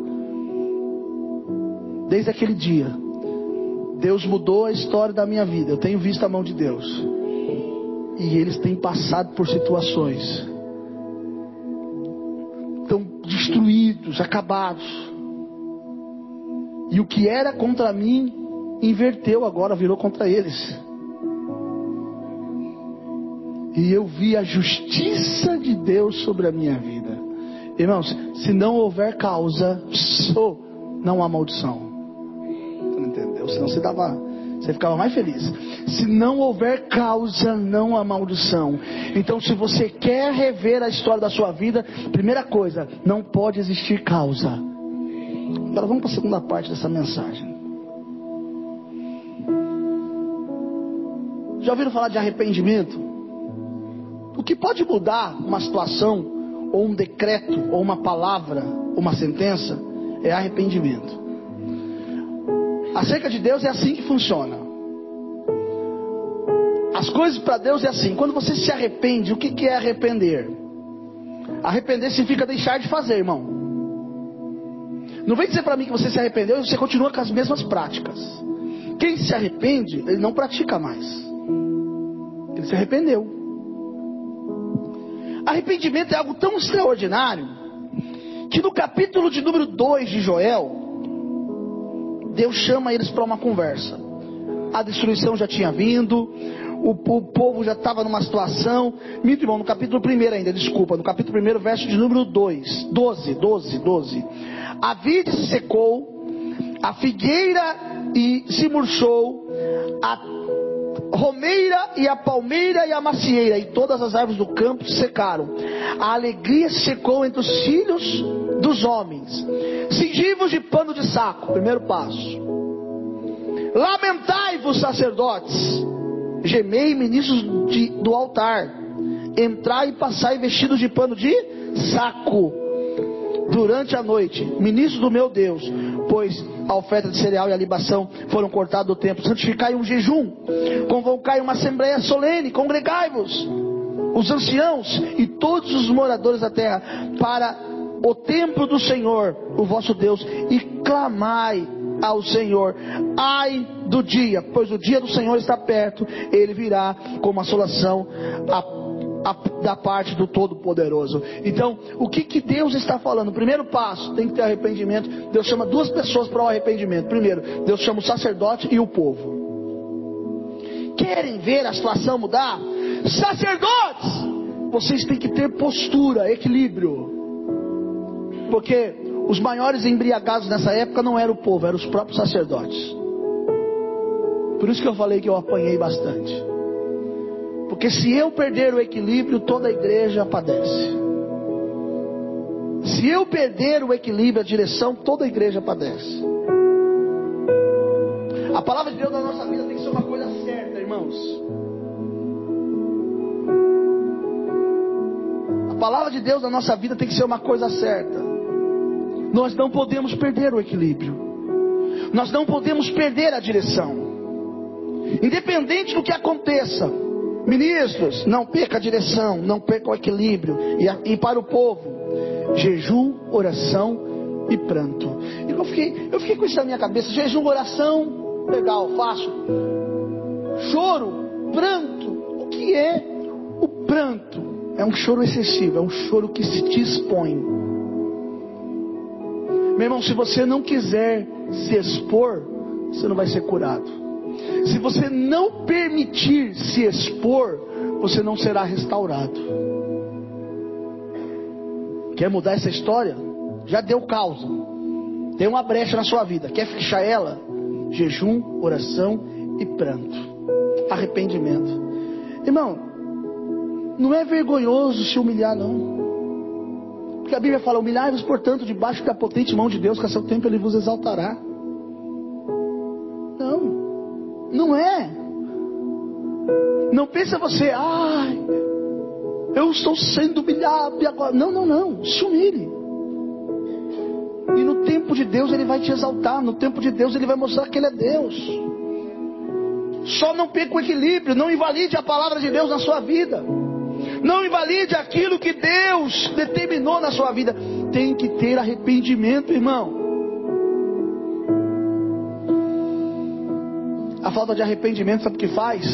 Desde aquele dia, Deus mudou a história da minha vida. Eu tenho visto a mão de Deus. E eles têm passado por situações tão destruídos, acabados. E o que era contra mim inverteu agora, virou contra eles. E eu vi a justiça de Deus sobre a minha vida. Irmãos, se não houver causa, não há maldição. Entendeu? Senão você dava, você ficava mais feliz. Se não houver causa, não há maldição. Então, se você quer rever a história da sua vida, primeira coisa, não pode existir causa. Agora vamos para a segunda parte dessa mensagem. Já ouviram falar de arrependimento? O que pode mudar uma situação, ou um decreto, ou uma palavra, uma sentença, é arrependimento. Acerca de Deus é assim que funciona. As coisas para Deus é assim. Quando você se arrepende, o que, que é arrepender? Arrepender significa deixar de fazer, irmão. Não vem dizer para mim que você se arrependeu e você continua com as mesmas práticas. Quem se arrepende, ele não pratica mais. Ele se arrependeu. Arrependimento é algo tão extraordinário que no capítulo de número 2 de Joel, Deus chama eles para uma conversa. A destruição já tinha vindo, o, o povo já estava numa situação. Minto, irmão, no capítulo 1 ainda, desculpa, no capítulo 1, verso de número 2, 12, 12, 12. A vide se secou, a figueira e se murchou, a romeira e a palmeira e a macieira e todas as árvores do campo secaram. A alegria secou entre os filhos dos homens. Cingivos de pano de saco, primeiro passo. Lamentai-vos, sacerdotes. Gemei, ministros de, do altar. Entrai e passai vestidos de pano de saco durante a noite, ministros do meu Deus, pois a oferta de cereal e a libação foram cortados do templo. Santificai um jejum, convocai uma assembleia solene, congregai-vos, os anciãos e todos os moradores da terra, para o templo do Senhor, o vosso Deus, e clamai ao Senhor. Ai do dia, pois o dia do Senhor está perto, ele virá como assolação a da parte do Todo-Poderoso. Então, o que, que Deus está falando? Primeiro passo, tem que ter arrependimento. Deus chama duas pessoas para o arrependimento. Primeiro, Deus chama o sacerdote e o povo. querem ver a situação mudar, sacerdotes, vocês têm que ter postura, equilíbrio. Porque os maiores embriagados nessa época não eram o povo, eram os próprios sacerdotes. Por isso que eu falei que eu apanhei bastante. Porque se eu perder o equilíbrio, toda a igreja padece. Se eu perder o equilíbrio, a direção, toda a igreja padece. A palavra de Deus na nossa vida tem que ser uma coisa certa, irmãos. A palavra de Deus na nossa vida tem que ser uma coisa certa. Nós não podemos perder o equilíbrio. Nós não podemos perder a direção. Independente do que aconteça, ministros, não perca a direção, não perca o equilíbrio. E, e para o povo, jejum, oração e pranto. Eu fiquei, eu fiquei com isso na minha cabeça: jejum, oração, legal, fácil. Choro, pranto. O que é o pranto? É um choro excessivo, é um choro que se te expõe. Meu irmão, se você não quiser se expor, você não vai ser curado. Se você não permitir se expor, você não será restaurado. Quer mudar essa história? Já deu causa. Tem uma brecha na sua vida. Quer fechar ela? Jejum, oração e pranto. Arrependimento. Irmão, não é vergonhoso se humilhar, não. Porque a Bíblia fala: humilhai-vos, portanto, debaixo da potente mão de Deus, que a seu tempo ele vos exaltará. Não é. Não pensa você, ai, eu estou sendo humilhado agora. Não, não, não. Se humilhe. E no tempo de Deus ele vai te exaltar. No tempo de Deus ele vai mostrar que ele é Deus. Só não perca o equilíbrio. Não invalide a palavra de Deus na sua vida. Não invalide aquilo que Deus determinou na sua vida. Tem que ter arrependimento, irmão. A falta de arrependimento, sabe o que faz?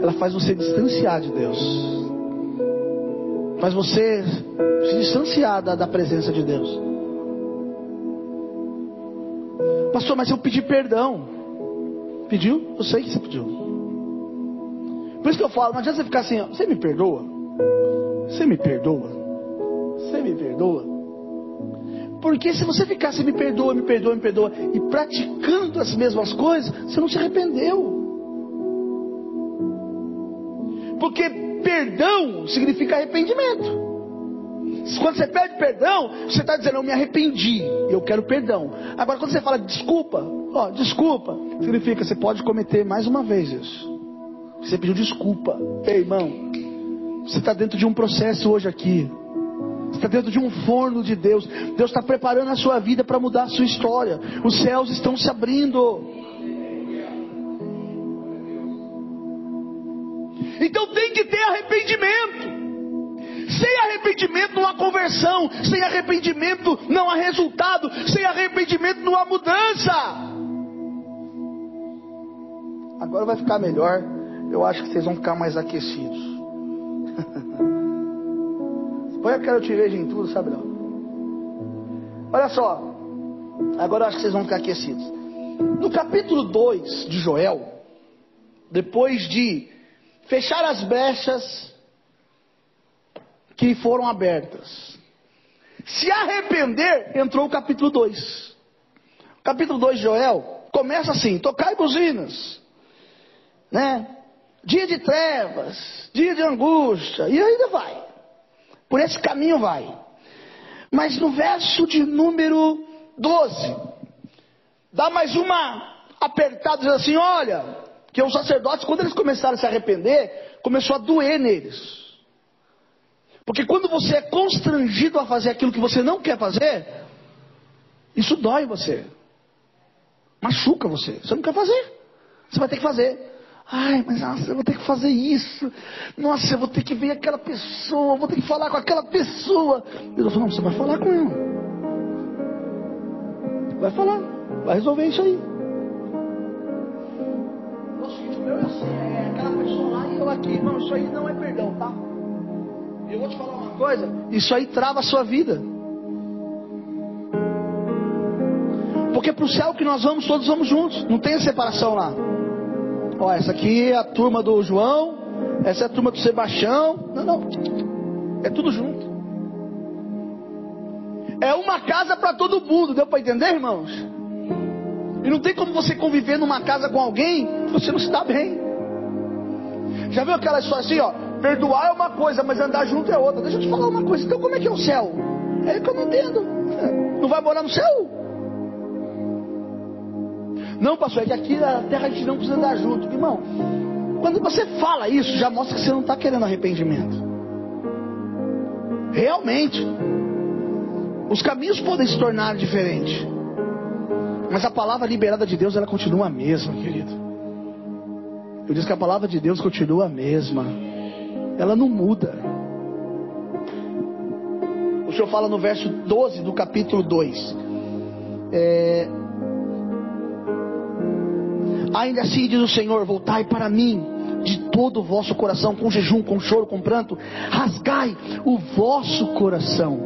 Ela faz você distanciar de Deus. Faz você se distanciar da, da presença de Deus. Pastor, mas eu pedi perdão. Pediu? Eu sei que você pediu. Por isso que eu falo, não adianta você ficar assim, ó, você me perdoa? Você me perdoa? Você me perdoa? Porque se você ficasse me perdoa, me perdoa, me perdoa, e praticando as mesmas coisas, você não se arrependeu. Porque perdão significa arrependimento. Quando você pede perdão, você está dizendo, eu me arrependi, eu quero perdão. Agora, quando você fala desculpa, ó, desculpa, significa você pode cometer mais uma vez isso. Você pediu desculpa. Ei, irmão, você está dentro de um processo hoje aqui está dentro de um forno de Deus. Deus está preparando a sua vida para mudar a sua história. Os céus estão se abrindo. Então tem que ter arrependimento. Sem arrependimento não há conversão. Sem arrependimento não há resultado. Sem arrependimento não há mudança. Agora vai ficar melhor. Eu acho que vocês vão ficar mais aquecidos. *laughs* Põe a cara eu te vejo em tudo, sabe não? Olha só. Agora eu acho que vocês vão ficar aquecidos. No capítulo 2 de Joel, depois de fechar as brechas que foram abertas, se arrepender, entrou o capítulo 2. O capítulo 2 de Joel começa assim: tocai buzinas, né? Dia de trevas, dia de angústia, e ainda vai. Por esse caminho vai. Mas no verso de número 12, dá mais uma apertada, diz assim: olha, que os sacerdotes, quando eles começaram a se arrepender, começou a doer neles. Porque quando você é constrangido a fazer aquilo que você não quer fazer, isso dói você. Machuca você. Você não quer fazer. Você vai ter que fazer. Ai, mas nossa, eu vou ter que fazer isso. Nossa, eu vou ter que ver aquela pessoa, vou ter que falar com aquela pessoa. Deus falou, não, você vai falar com ela. Vai falar, vai resolver isso aí. Nossa, o meu é assim, é aquela pessoa lá e eu aqui. Não, isso aí não é perdão, tá? Eu vou te falar uma coisa, isso aí trava a sua vida. Porque para o céu que nós vamos, todos vamos juntos. Não tem separação lá. Ó, essa aqui é a turma do João, essa é a turma do Sebastião. Não, não. É tudo junto. É uma casa para todo mundo, deu para entender, irmãos? E não tem como você conviver numa casa com alguém que você não se dá bem. Já viu aquela história assim, ó? Perdoar é uma coisa, mas andar junto é outra. Deixa eu te falar uma coisa. Então como é que é o céu? É que eu não entendo. *laughs* Não vai morar no céu? Não, pastor, é que aqui na terra a gente não precisa andar junto. Irmão, quando você fala isso, já mostra que você não está querendo arrependimento. Realmente. Os caminhos podem se tornar diferentes. Mas a palavra liberada de Deus, ela continua a mesma, querido. Eu disse que a palavra de Deus continua a mesma. Ela não muda. O Senhor fala no verso 12 do capítulo 2. É... Ainda assim diz o Senhor: Voltai para mim de todo o vosso coração, com jejum, com choro, com pranto, rasgai o vosso coração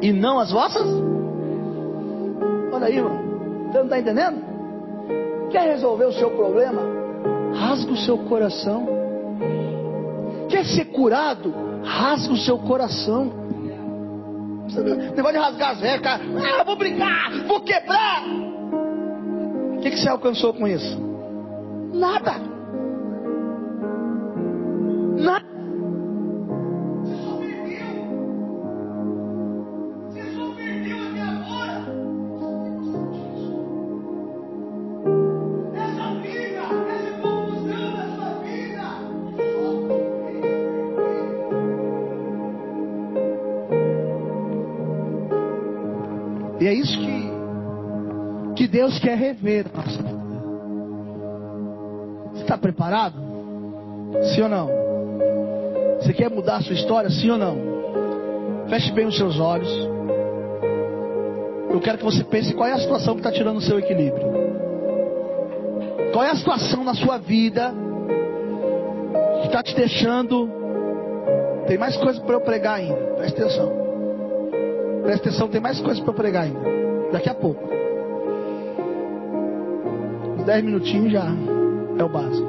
e não as vossas? Olha aí, irmão. Você não está entendendo? Quer resolver o seu problema? Rasga o seu coração. Quer ser curado? Rasga o seu coração. Negócio de rasgar as velhas, cara. Ah, vou brincar, vou quebrar. Que, que você alcançou com isso? Nada. Nada. Deus quer rever na nossa vida. Você está preparado? Sim ou não? Você quer mudar a sua história? Sim ou não? Feche bem os seus olhos. Eu quero que você pense qual é a situação que está tirando o seu equilíbrio. Qual é a situação na sua vida que está te deixando. Tem mais coisa para eu pregar ainda. Presta atenção. Presta atenção, tem mais coisas para pregar ainda. Daqui a pouco. Uns 10 minutinhos já é o básico.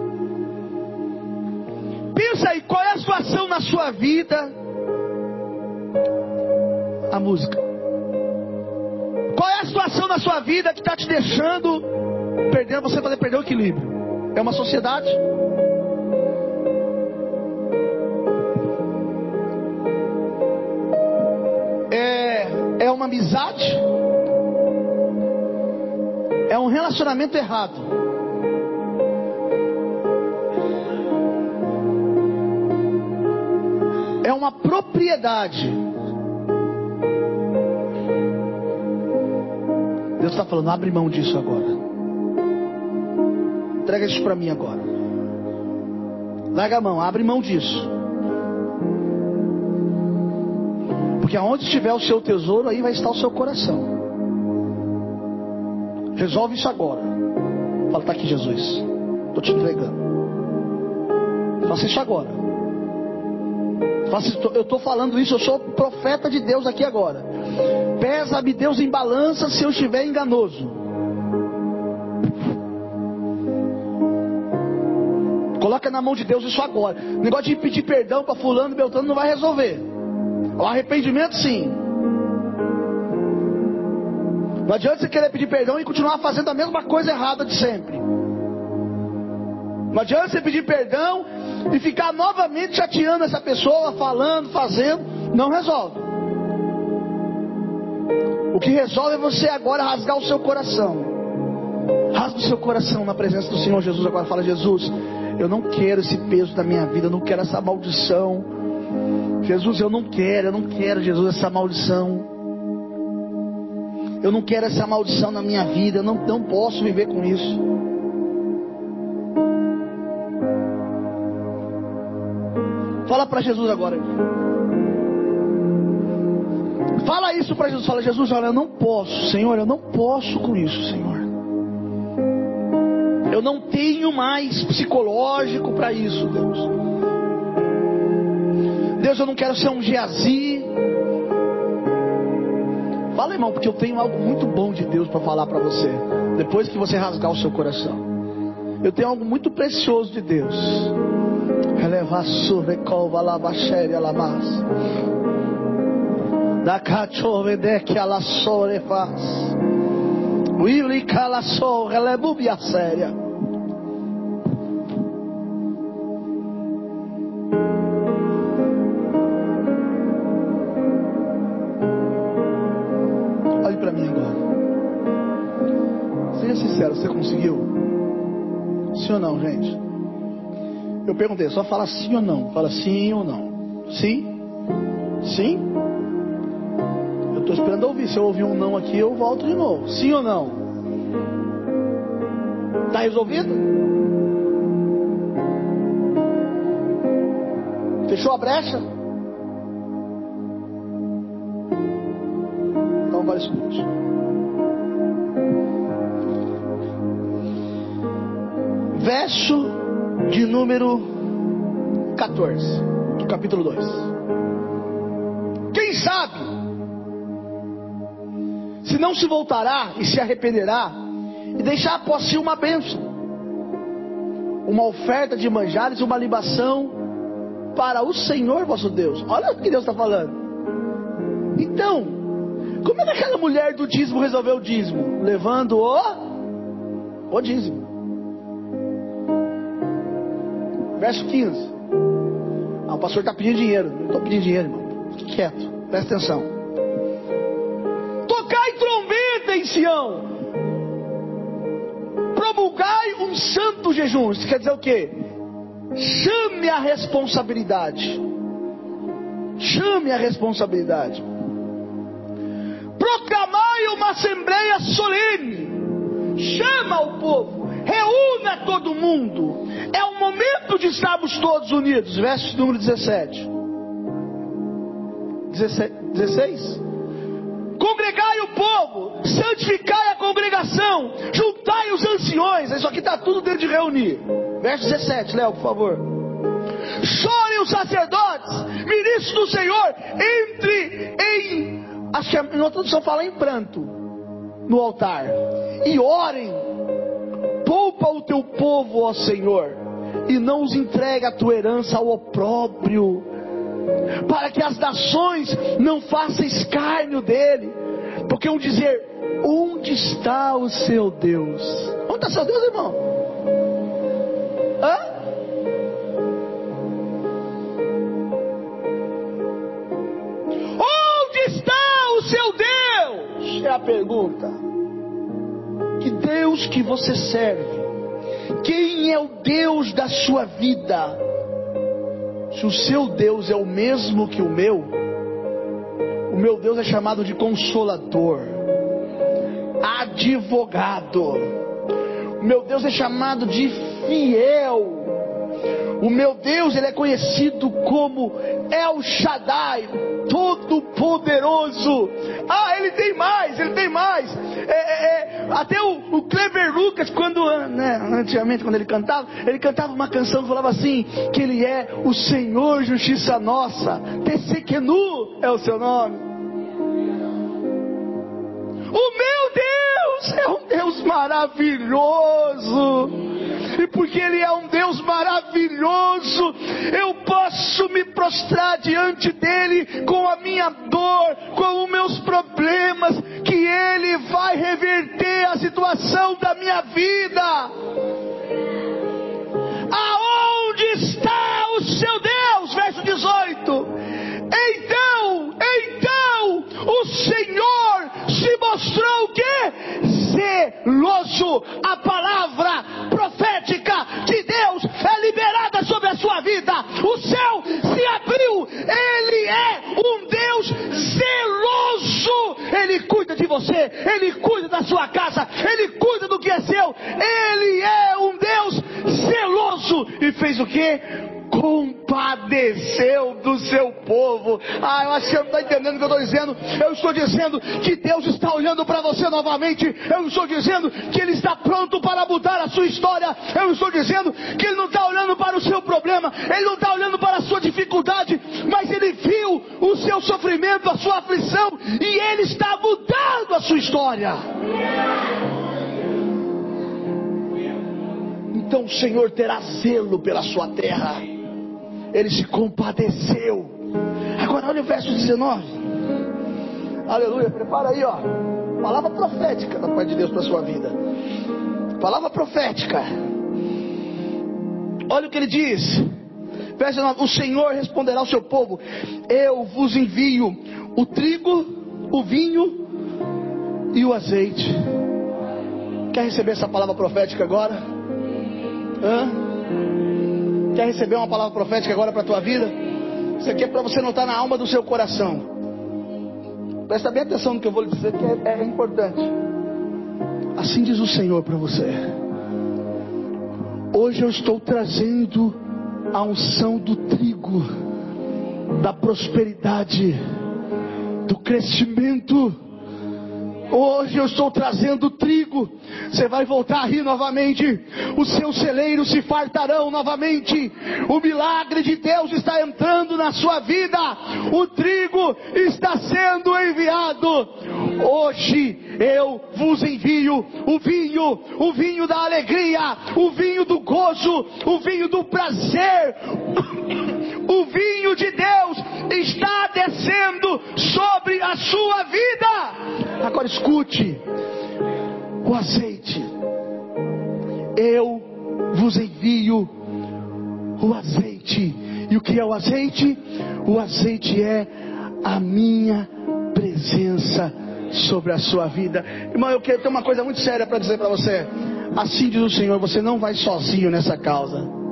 Pensa aí, qual é a situação na sua vida? A música. Qual é a situação na sua vida que está te deixando perdendo, você fazer perder o equilíbrio? É uma sociedade? é uma amizade, é um relacionamento errado. É uma propriedade. Deus está falando, abre mão disso agora. Entrega isso para mim agora. Larga a mão, abre mão disso. Porque aonde estiver o seu tesouro, aí vai estar o seu coração. Resolve isso agora. Fala, está aqui Jesus. Estou te entregando. Faça isso agora. Faça, eu estou falando isso, eu sou profeta de Deus aqui agora. Pesa-me Deus em balança se eu estiver enganoso. Coloca na mão de Deus isso agora. O negócio de pedir perdão para fulano, beltrano não vai resolver. O arrependimento, sim. Não adianta você querer pedir perdão e continuar fazendo a mesma coisa errada de sempre. Não adianta você pedir perdão e ficar novamente chateando essa pessoa, falando, fazendo. Não resolve. O que resolve é você agora rasgar o seu coração. Rasga o seu coração na presença do Senhor Jesus. Agora fala, Jesus, eu não quero esse peso da minha vida, eu não quero essa maldição. Jesus, eu não quero, eu não quero, Jesus, essa maldição. Eu não quero essa maldição na minha vida, eu não, não posso viver com isso. Fala para Jesus agora. Fala isso para Jesus. Fala, Jesus, olha, eu não posso, Senhor, eu não posso com isso, Senhor. Eu não tenho mais psicológico para isso, Deus. Deus, eu não quero ser um Geazi. Fala, irmão, porque eu tenho algo muito bom de Deus para falar para você. Depois que você rasgar o seu coração. Eu tenho algo muito precioso de Deus. Da cachove de que ela sore faz. Willy cala só, ela é séria. Sim ou não, gente? Eu perguntei, só fala sim ou não. Fala sim ou não. Sim? Sim? Eu estou esperando ouvir. Se eu ouvir um não aqui, eu volto de novo. Sim ou não? Está resolvido? Fechou a brecha? Então agora escute. Verso de número 14, do capítulo 2. Quem sabe, se não se voltará e se arrependerá, e deixar após si uma bênção, uma oferta de manjares, uma libação para o Senhor vosso Deus. Olha o que Deus está falando. Então, como é que aquela mulher do dízimo resolveu o dízimo? Levando o, o dízimo. Verso 15. Ah, o pastor está pedindo dinheiro. Não estou pedindo dinheiro, irmão. Fique quieto. Presta atenção. Tocai trombeta em Sião. Promulgai um santo jejum. Isso quer dizer o quê? Chame a responsabilidade. Chame a responsabilidade. Proclamai uma assembleia solene. Chama o povo. Reúna todo mundo. É o momento de estarmos todos unidos. Verso número 17. 16. Congregai o povo, santificai a congregação, juntai os anciões. Isso aqui está tudo dentro de reunir. Verso 17, Léo, por favor. Chorem os sacerdotes, ministros do Senhor, entre em. Acho que a outra tradução fala em pranto no altar. E orem. Poupa o teu povo, ó Senhor, e não os entregue a tua herança ao opróbrio, para que as nações não façam escárnio dele. Porque um dizer, onde está o seu Deus? Onde está seu Deus, irmão? Hã? Onde está o seu Deus? É a pergunta. Que Deus que você serve? Quem é o Deus da sua vida? Se o seu Deus é o mesmo que o meu, o meu Deus é chamado de consolador, advogado. O meu Deus é chamado de fiel. O meu Deus, ele é conhecido como El Shaddai, todo poderoso. Ah, ele tem mais, ele tem mais. É, é, é, até o, o Lucas, quando né, antigamente quando ele cantava, ele cantava uma canção que falava assim, que ele é o Senhor Justiça Nossa. Tessequenu é o seu nome. O meu Deus é um Deus maravilhoso. E porque Ele é um Deus maravilhoso, eu posso me prostrar diante dEle com a minha dor, com os meus problemas, que Ele vai reverter a situação da minha vida. Aonde está o seu Deus? Verso 18. Então, o Senhor se mostrou o que? Zeloso. A palavra profética de Deus é liberada sobre a sua vida. O céu se abriu. Ele é um Deus zeloso. Ele cuida de você. Ele cuida da sua casa. Ele cuida do que é seu. Ele é um Deus zeloso. E fez o que? Compadeceu do seu povo. Ah, eu acho que você não está entendendo o que eu estou dizendo. Eu estou dizendo que Deus está olhando para você novamente. Eu estou dizendo que Ele está pronto para mudar a sua história. Eu estou dizendo que Ele não está olhando para o seu problema. Ele não está olhando para a sua dificuldade. Mas Ele viu o seu sofrimento, a sua aflição. E Ele está mudando a sua história. então o Senhor terá zelo pela sua terra. Ele se compadeceu. Agora olha o verso 19. Aleluia, prepara aí, ó. Palavra profética da parte de Deus para sua vida. Palavra profética. Olha o que ele diz. Verso 9: O Senhor responderá ao seu povo: Eu vos envio o trigo, o vinho e o azeite. Quer receber essa palavra profética agora? Hã? Quer receber uma palavra profética agora para a tua vida? Isso aqui é para você notar na alma do seu coração. Presta bem atenção no que eu vou lhe dizer, que é, é importante. Assim diz o Senhor para você. Hoje eu estou trazendo a unção do trigo, da prosperidade, do crescimento. Hoje eu estou trazendo trigo. Você vai voltar a rir novamente. Os seus celeiros se fartarão novamente. O milagre de Deus está entrando na sua vida. O trigo está sendo enviado. Hoje eu vos envio o vinho, o vinho da alegria, o vinho do gozo, o vinho do prazer. *coughs* O vinho de Deus está descendo sobre a sua vida. Agora escute: o azeite. Eu vos envio o azeite. E o que é o azeite? O azeite é a minha presença sobre a sua vida. Irmão, eu quero ter uma coisa muito séria para dizer para você. Assim diz o Senhor, você não vai sozinho nessa causa.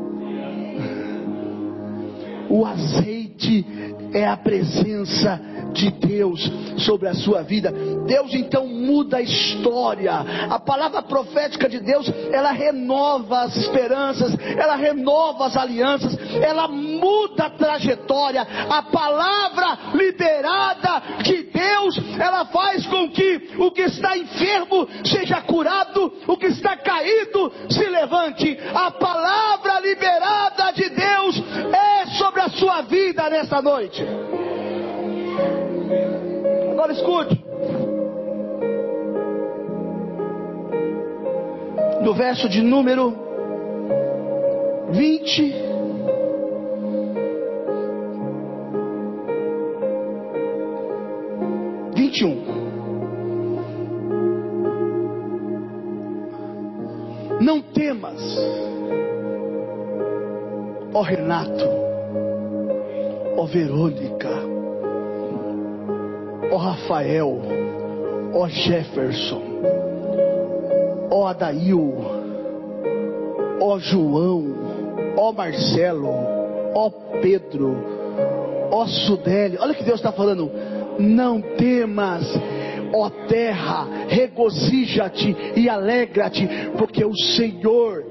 O azeite é a presença de Deus sobre a sua vida. Deus então muda a história. A palavra profética de Deus, ela renova as esperanças, ela renova as alianças, ela a trajetória. A palavra liberada de Deus, ela faz com que o que está enfermo seja curado, o que está caído se levante. A palavra liberada de Deus é sobre a sua vida nesta noite. Agora escute. No verso de número 20. Vinte e um. Não temas, ó Renato, ó Verônica, ó Rafael, ó Jefferson, ó Adail, ó João, ó Marcelo, ó Pedro, ó Sudeli. Olha que Deus está falando. Não temas, ó terra, regozija-te e alegra-te, porque o Senhor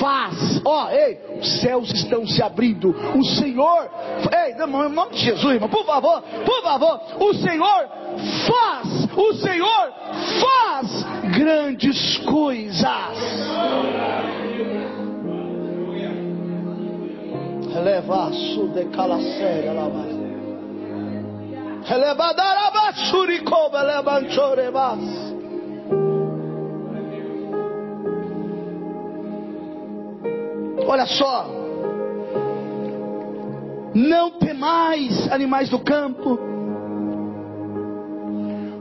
faz. Ó, ei, os céus estão se abrindo. O Senhor, ei, em nome de Jesus, irmão, por favor, por favor, o Senhor faz, o Senhor faz grandes coisas. Eleva su de calacera la vai. Elebadarabasuricoba lebanchorebas. Olha só. Não temais, animais do campo,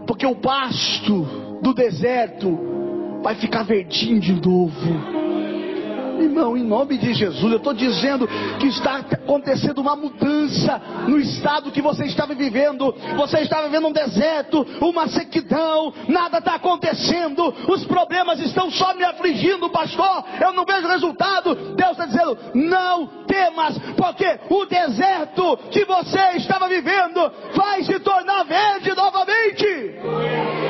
porque o pasto do deserto vai ficar verdinho de novo. Irmão, em nome de Jesus, eu estou dizendo que está acontecendo uma mudança no estado que você estava vivendo. Você estava vivendo um deserto, uma sequidão, nada está acontecendo, os problemas estão só me afligindo, pastor. Eu não vejo resultado. Deus está dizendo: não temas, porque o deserto que você estava vivendo vai se tornar verde novamente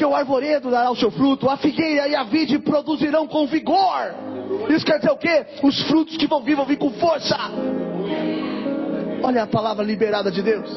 porque o arvoredo dará o seu fruto, a figueira e a vide produzirão com vigor. Isso quer dizer o quê? Os frutos que vão vir vão vir com força. Olha a palavra liberada de Deus.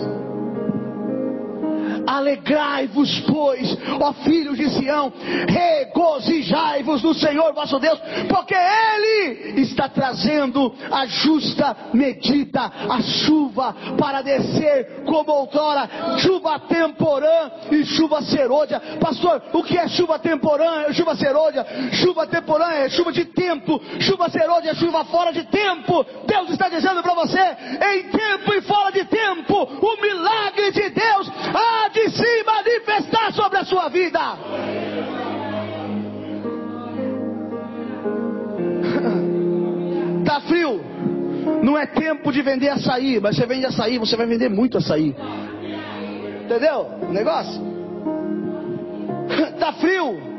Alegrai-vos, pois, ó filhos de Sião, regozijai-vos no Senhor vosso Deus, porque Ele está trazendo a justa medida, a chuva para descer como outrora, chuva temporã e chuva serôdia. Pastor, o que é chuva temporã? Chuva serôdia? Chuva temporã é chuva de tempo, chuva serôdia é chuva fora de tempo. Deus está dizendo para você, em tempo e fora de tempo, o milagre de Deus há de se manifestar sobre a sua vida. *laughs* Tá frio? Não é tempo de vender açaí, mas você vende açaí, você vai vender muito açaí. Entendeu? O negócio? *laughs* Tá frio?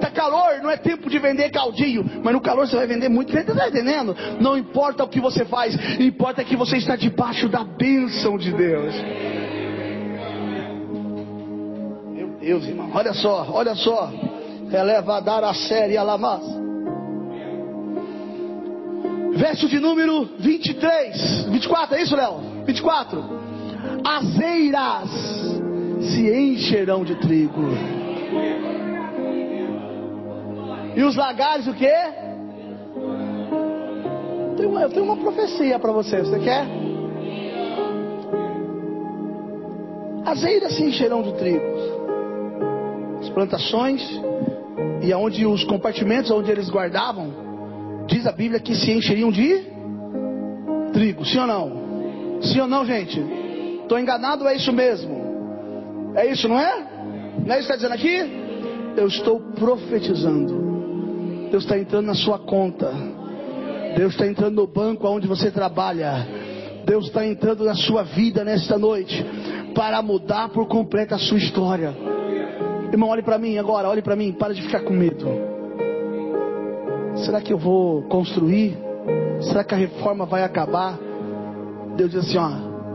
Tá calor, não é tempo de vender caldinho, mas no calor você vai vender muito. Você está entendendo? Não importa o que você faz, importa que você está debaixo da bênção de Deus. Deus, irmão, olha só, olha só. Eleva a dar a série a lamas. Verso de número 23, 24, é isso, Léo? 24. As eiras se encherão de trigo. E os lagares o quê? Eu tenho uma, eu tenho uma profecia para você. Você quer? As eiras se encherão de trigo. Plantações e aonde os compartimentos onde eles guardavam, diz a Bíblia que se encheriam de trigo. Sim ou não? Sim ou não, gente? Estou enganado é isso mesmo? É isso, não é? Não é isso que está dizendo aqui? Eu estou profetizando. Deus está entrando na sua conta. Deus está entrando no banco onde você trabalha. Deus está entrando na sua vida nesta noite para mudar por completo a sua história. Irmão, olhe para mim agora, olhe para mim, para de ficar com medo. Será que eu vou construir? Será que a reforma vai acabar? Deus diz assim: ó,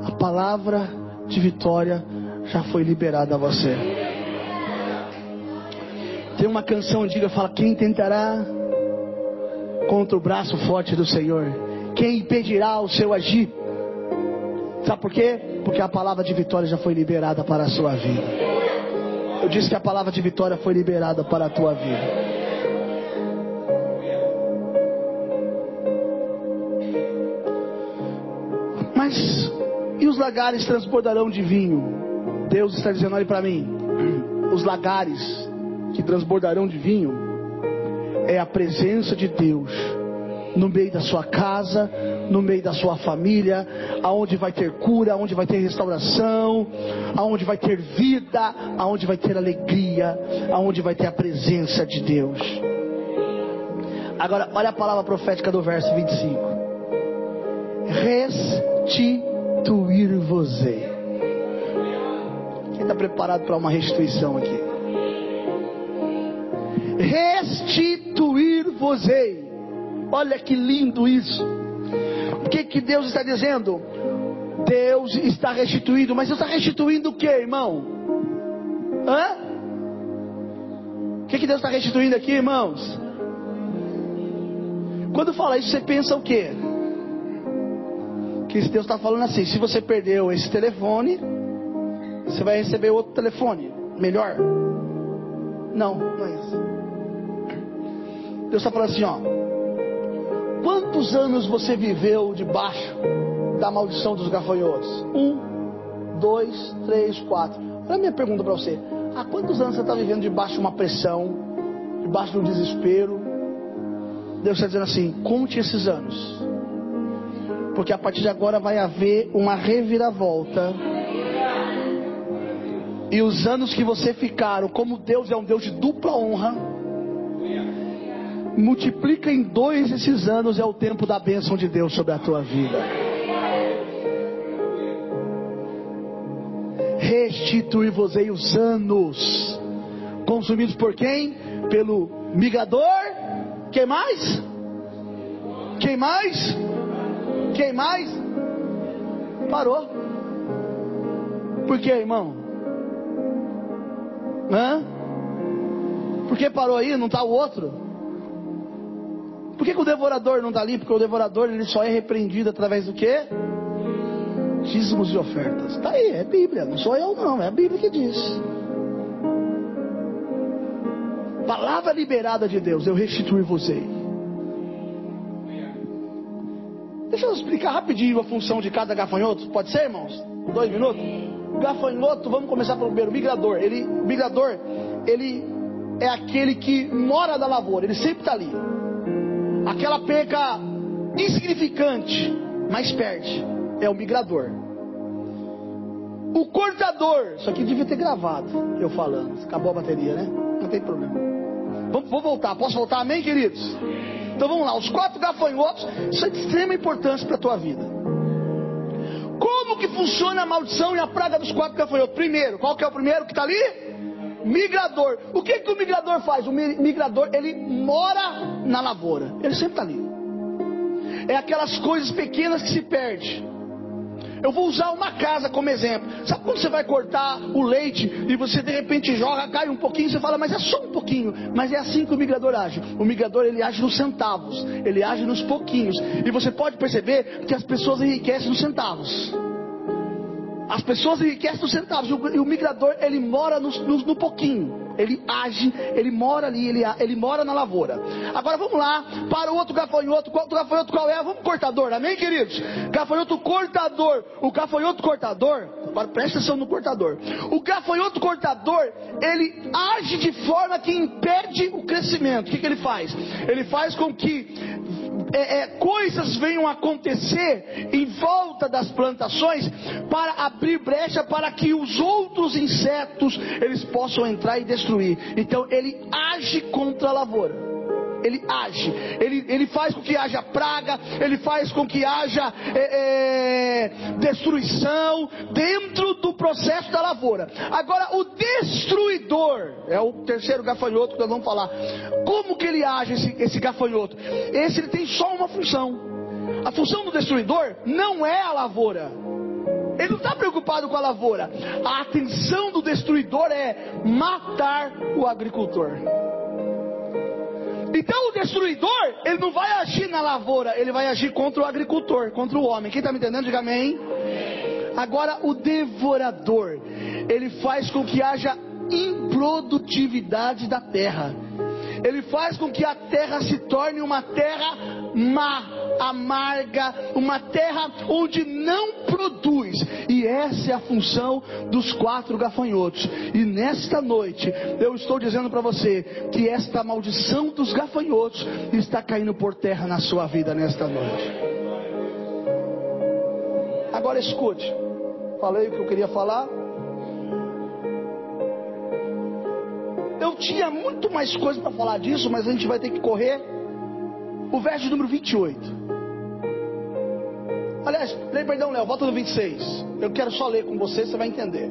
a palavra de vitória já foi liberada a você. Tem uma canção antiga que fala: Quem tentará contra o braço forte do Senhor? Quem impedirá o seu agir? Sabe por quê? Porque a palavra de vitória já foi liberada para a sua vida. Eu disse que a palavra de vitória foi liberada para a tua vida. Mas e os lagares transbordarão de vinho? Deus está dizendo: olhe para mim. *clears throat* Os lagares que transbordarão de vinho é a presença de Deus no meio da sua casa, no meio da sua família, aonde vai ter cura, aonde vai ter restauração, aonde vai ter vida, aonde vai ter alegria, aonde vai ter a presença de Deus. Agora, olha a palavra profética do verso 25: restituir-vos. Quem está preparado para uma restituição aqui? restituir-vos-ei. Olha que lindo isso. Que, que Deus está dizendo? Deus está restituindo, mas Deus está restituindo o que, irmão? Hã? O que, que Deus está restituindo aqui, irmãos? Quando fala isso, você pensa o quê? Que Deus está falando assim: se você perdeu esse telefone, você vai receber outro telefone melhor. Não, não é isso. Deus está falando assim, ó. Quantos anos você viveu debaixo da maldição dos gafanhotos? Um, dois, três, quatro. Olha a minha pergunta para você. Há quantos anos você está vivendo debaixo de uma pressão, debaixo de um desespero? Deus está dizendo assim: conte esses anos. Porque a partir de agora vai haver uma reviravolta. E os anos que você ficaram, como Deus é um Deus de dupla honra, multiplica em dois esses anos, é o tempo da bênção de Deus sobre a tua vida. Restituir-vos-ei os anos, consumidos por quem? Pelo migador. Quem mais? Quem mais? Quem mais? Parou. Por que, irmão? Hã? Por que parou aí? Não está o outro? Por que, que o devorador não está ali? Porque o devorador ele só é repreendido através do quê? dízimos e ofertas. Está aí, é Bíblia, não sou eu não, é a Bíblia que diz. Palavra liberada de Deus, eu restituir você. Deixa eu explicar rapidinho a função de cada gafanhoto. Pode ser, irmãos? Dois minutos? Gafanhoto, vamos começar pelo primeiro. Migrador. Ele, o migrador, ele é aquele que mora da lavoura. Ele sempre está ali. Aquela peca insignificante, mas perde. É o migrador. O cortador. Isso aqui devia ter gravado. Eu falando. Acabou a bateria, né? Não tem problema. Vou voltar. Posso voltar? Amém, queridos? Então vamos lá, os quatro gafanhotos, isso é de extrema importância para a tua vida. Como que funciona a maldição e a praga dos quatro gafanhotos? Primeiro, qual que é o primeiro que está ali? Migrador. O que, que o migrador faz? O migrador, ele mora na lavoura. Ele sempre está ali. É aquelas coisas pequenas que se perde. Eu vou usar uma casa como exemplo. Sabe quando você vai cortar o leite e você de repente joga, cai um pouquinho, você fala, mas é só um pouquinho. Mas é assim que o migrador age. O migrador ele age nos centavos, ele age nos pouquinhos. E você pode perceber que as pessoas enriquecem nos centavos. As pessoas enriquecem nos centavos. E o migrador ele mora no, no, no pouquinho ele age, ele mora ali, ele, ele mora na lavoura. Agora vamos lá para o outro gafanhoto. Qual, gafanhoto qual é? Vamos cortador, amém, queridos? Gafanhoto cortador. O gafanhoto cortador, agora presta atenção no cortador. O gafanhoto cortador, ele age de forma que impede o crescimento. O que, que ele faz? Ele faz com que é, é, coisas venham acontecer em volta das plantações para abrir brecha para que os outros insetos eles possam entrar e destruir. Então ele age contra a lavoura ele age, ele, ele faz com que haja praga, ele faz com que haja é, é, destruição dentro do processo da lavoura. Agora, o destruidor é o terceiro gafanhoto que nós vamos falar. Como que ele age, esse, esse gafanhoto? Esse ele tem só uma função. A função do destruidor não é a lavoura. Ele não está preocupado com a lavoura. A atenção do destruidor é matar o agricultor. Então o destruidor, ele não vai agir na lavoura, ele vai agir contra o agricultor, contra o homem. Quem está me entendendo, diga amém. Agora o devorador, ele faz com que haja improdutividade da terra. Ele faz com que a terra se torne uma terra má, amarga, uma terra onde não produz. E essa é a função dos quatro gafanhotos. E nesta noite, eu estou dizendo para você que esta maldição dos gafanhotos está caindo por terra na sua vida nesta noite. Agora escute. Falei o que eu queria falar. Eu tinha muito mais coisa para falar disso, mas a gente vai ter que correr. O verso número 28. Aliás, lê, perdão, Léo, volta no 26. Eu quero só ler com você, você vai entender.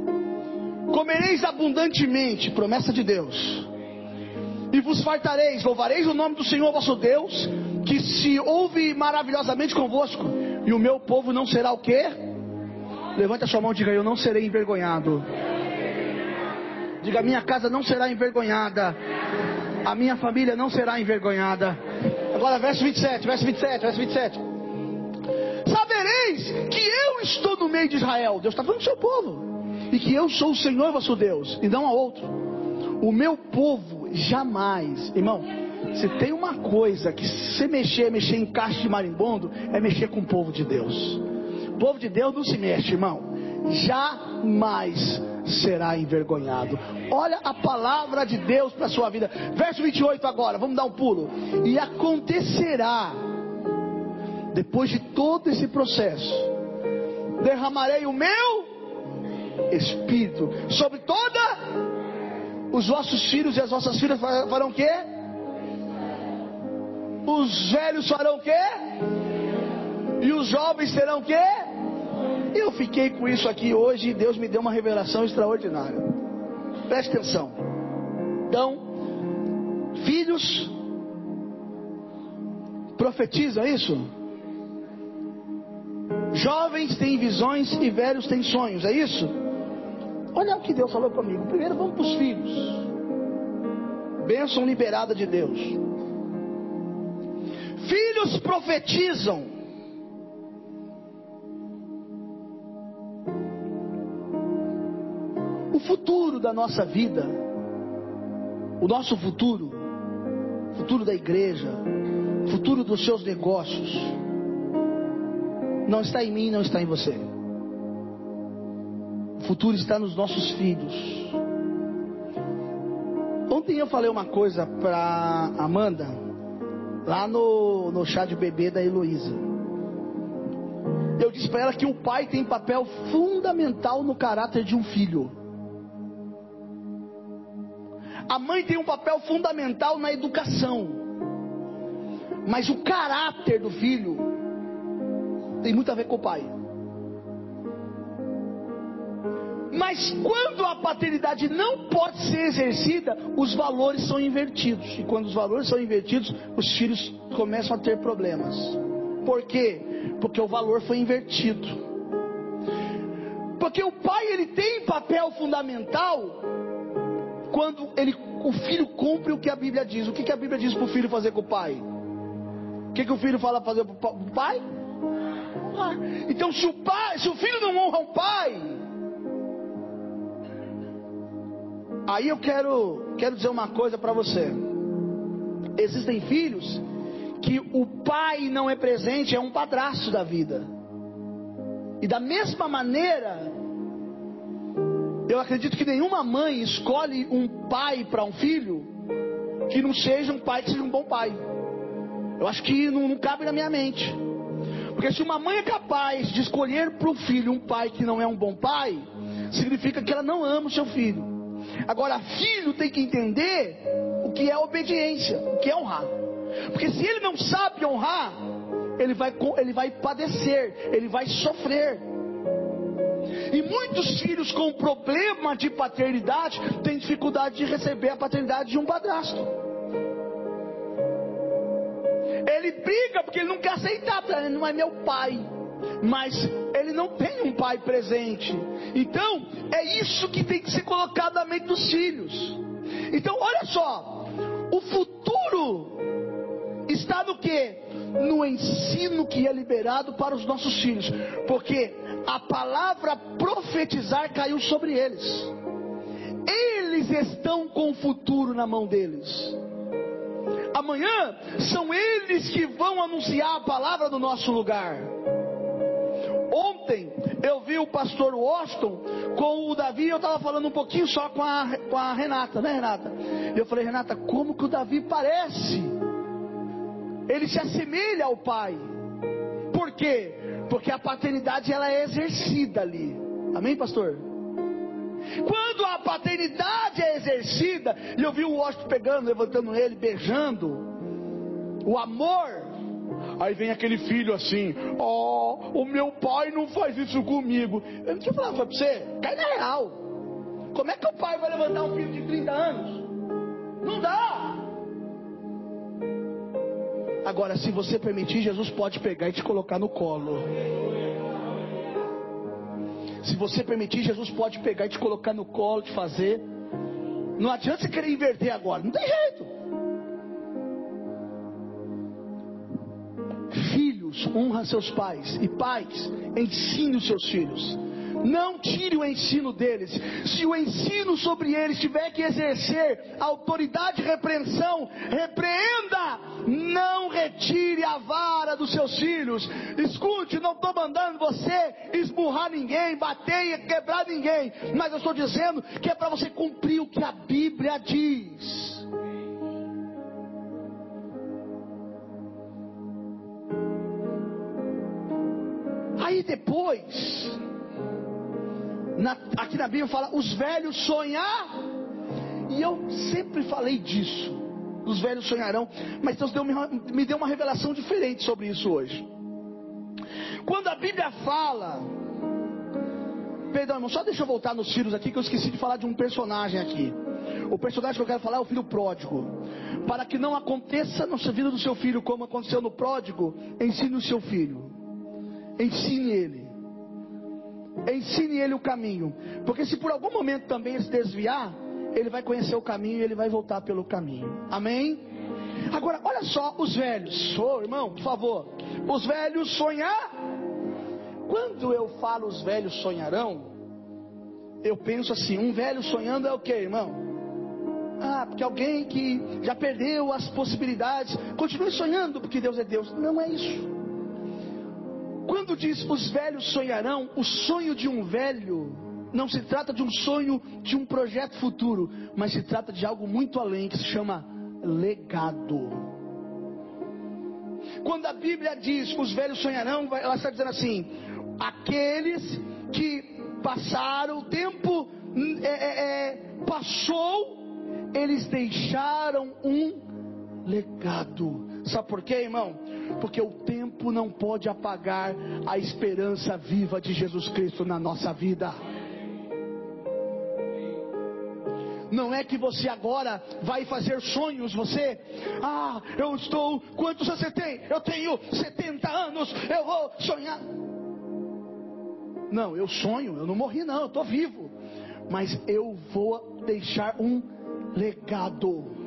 Comereis abundantemente, promessa de Deus, e vos fartareis, louvareis o nome do Senhor vosso Deus, que se ouve maravilhosamente convosco, e o meu povo não será o quê? Levanta a sua mão e diga: Eu não serei envergonhado. Diga: minha casa não será envergonhada. A minha família não será envergonhada. Agora, verso 27, verso 27, verso 27. Que eu estou no meio de Israel. Deus está falando do seu povo. E que eu sou o Senhor vosso Deus, e não a outro. O meu povo jamais, irmão, se tem uma coisa que se mexer, mexer em caixa de marimbondo, é mexer com o povo de Deus. O povo de Deus não se mexe, irmão. Jamais será envergonhado. Olha a palavra de Deus para a sua vida. Verso 28 agora, vamos dar um pulo. E acontecerá, depois de todo esse processo, derramarei o meu espírito sobre toda os vossos filhos e as vossas filhas farão o quê? Os velhos farão o quê? E os jovens terão o quê? Eu fiquei com isso aqui hoje e Deus me deu uma revelação extraordinária. Preste atenção. Então, filhos profetizam isso? Jovens têm visões e velhos têm sonhos, é isso? Olha o que Deus falou comigo. Primeiro vamos para os filhos. Bênção liberada de Deus. Filhos profetizam. O futuro da nossa vida, o nosso futuro, futuro da igreja, futuro dos seus negócios não está em mim, não está em você. O futuro está nos nossos filhos. Ontem eu falei uma coisa para Amanda, lá no, no chá de bebê da Heloísa. Eu disse para ela que o pai tem papel fundamental no caráter de um filho. A mãe tem um papel fundamental na educação. Mas o caráter do filho tem muito a ver com o pai. Mas quando a paternidade não pode ser exercida, os valores são invertidos. E quando os valores são invertidos, os filhos começam a ter problemas. Por quê? Porque o valor foi invertido. Porque o pai ele tem papel fundamental quando ele, o filho cumpre o que a Bíblia diz. O que, que a Bíblia diz para o filho fazer com o pai? O que, que o filho fala fazer para o pai? Então se o pai, se o filho não honra o pai, aí eu quero, quero dizer uma coisa para você. Existem filhos que o pai não é presente, é um padrasto da vida. E da mesma maneira, eu acredito que nenhuma mãe escolhe um pai para um filho que não seja um pai que seja um bom pai. Eu acho que não, não cabe na minha mente. Porque se uma mãe é capaz de escolher para o filho um pai que não é um bom pai, significa que ela não ama o seu filho. Agora, filho tem que entender o que é obediência, o que é honrar. Porque se ele não sabe honrar, ele vai, ele vai padecer, ele vai sofrer. E muitos filhos com problema de paternidade têm dificuldade de receber a paternidade de um padrasto. Ele briga porque ele não quer aceitar, ele não é meu pai. Mas ele não tem um pai presente. Então, é isso que tem que ser colocado na mente dos filhos. Então, olha só, o futuro está no que? No ensino que é liberado para os nossos filhos. Porque a palavra profetizar caiu sobre eles. Eles estão com o futuro na mão deles. Amanhã são eles que vão anunciar a palavra no nosso lugar. Ontem eu vi o pastor Washington com o Davi, eu estava falando um pouquinho só com a, com a Renata, né Renata? Eu falei, Renata, como que o Davi parece? Ele se assemelha ao pai. Por quê? Porque a paternidade ela é exercida ali. Amém, pastor? Quando a paternidade é exercida, e eu vi o Washington pegando, levantando ele, beijando, o amor, aí vem aquele filho assim: Ó, oh, o meu pai não faz isso comigo. Eu não tinha falado pra você, cai na real. Como é que o pai vai levantar um filho de 30 anos? Não dá. Agora, se você permitir, Jesus pode pegar e te colocar no colo. Se você permitir, Jesus pode pegar e te colocar no colo, te fazer. Não adianta você querer inverter agora, não tem jeito. Filhos, honra seus pais. E pais, ensine os seus filhos. Não tire o ensino deles. Se o ensino sobre eles tiver que exercer autoridade e repreensão, repreenda. Não retire a vara dos seus filhos. Escute, não estou mandando você esmurrar ninguém, bater e quebrar ninguém. Mas eu estou dizendo que é para você cumprir o que a Bíblia diz. Aí depois, na, aqui na Bíblia fala, os velhos sonhar. E eu sempre falei disso. Os velhos sonharão. Mas Deus deu, me deu uma revelação diferente sobre isso hoje. Quando a Bíblia fala. Perdão, irmão, só deixa eu voltar nos filhos aqui, que eu esqueci de falar de um personagem aqui. O personagem que eu quero falar é o filho pródigo. Para que não aconteça na vida do seu filho como aconteceu no pródigo, ensine o seu filho. Ensine ele. Ensine ele o caminho. Porque se por algum momento também ele se desviar, ele vai conhecer o caminho e ele vai voltar pelo caminho. Amém? Agora, olha só, os velhos. Oh, irmão, por favor. Os velhos sonhar. Quando eu falo os velhos sonharão, eu penso assim: um velho sonhando é o que, irmão? Ah, porque alguém que já perdeu as possibilidades, continue sonhando, porque Deus é Deus. Não é isso. Quando diz os velhos sonharão, o sonho de um velho não se trata de um sonho de um projeto futuro, mas se trata de algo muito além que se chama legado. Quando a Bíblia diz os velhos sonharão, ela está dizendo assim: aqueles que passaram, o tempo é, é, é, passou eles deixaram um legado. Sabe por quê, irmão? Porque o tempo não pode apagar a esperança viva de Jesus Cristo na nossa vida. Não é que você agora vai fazer sonhos, você, ah, eu estou, quantos você tem? Eu tenho 70 anos, eu vou sonhar. Não, eu sonho, eu não morri não, eu estou vivo. Mas eu vou deixar um legado.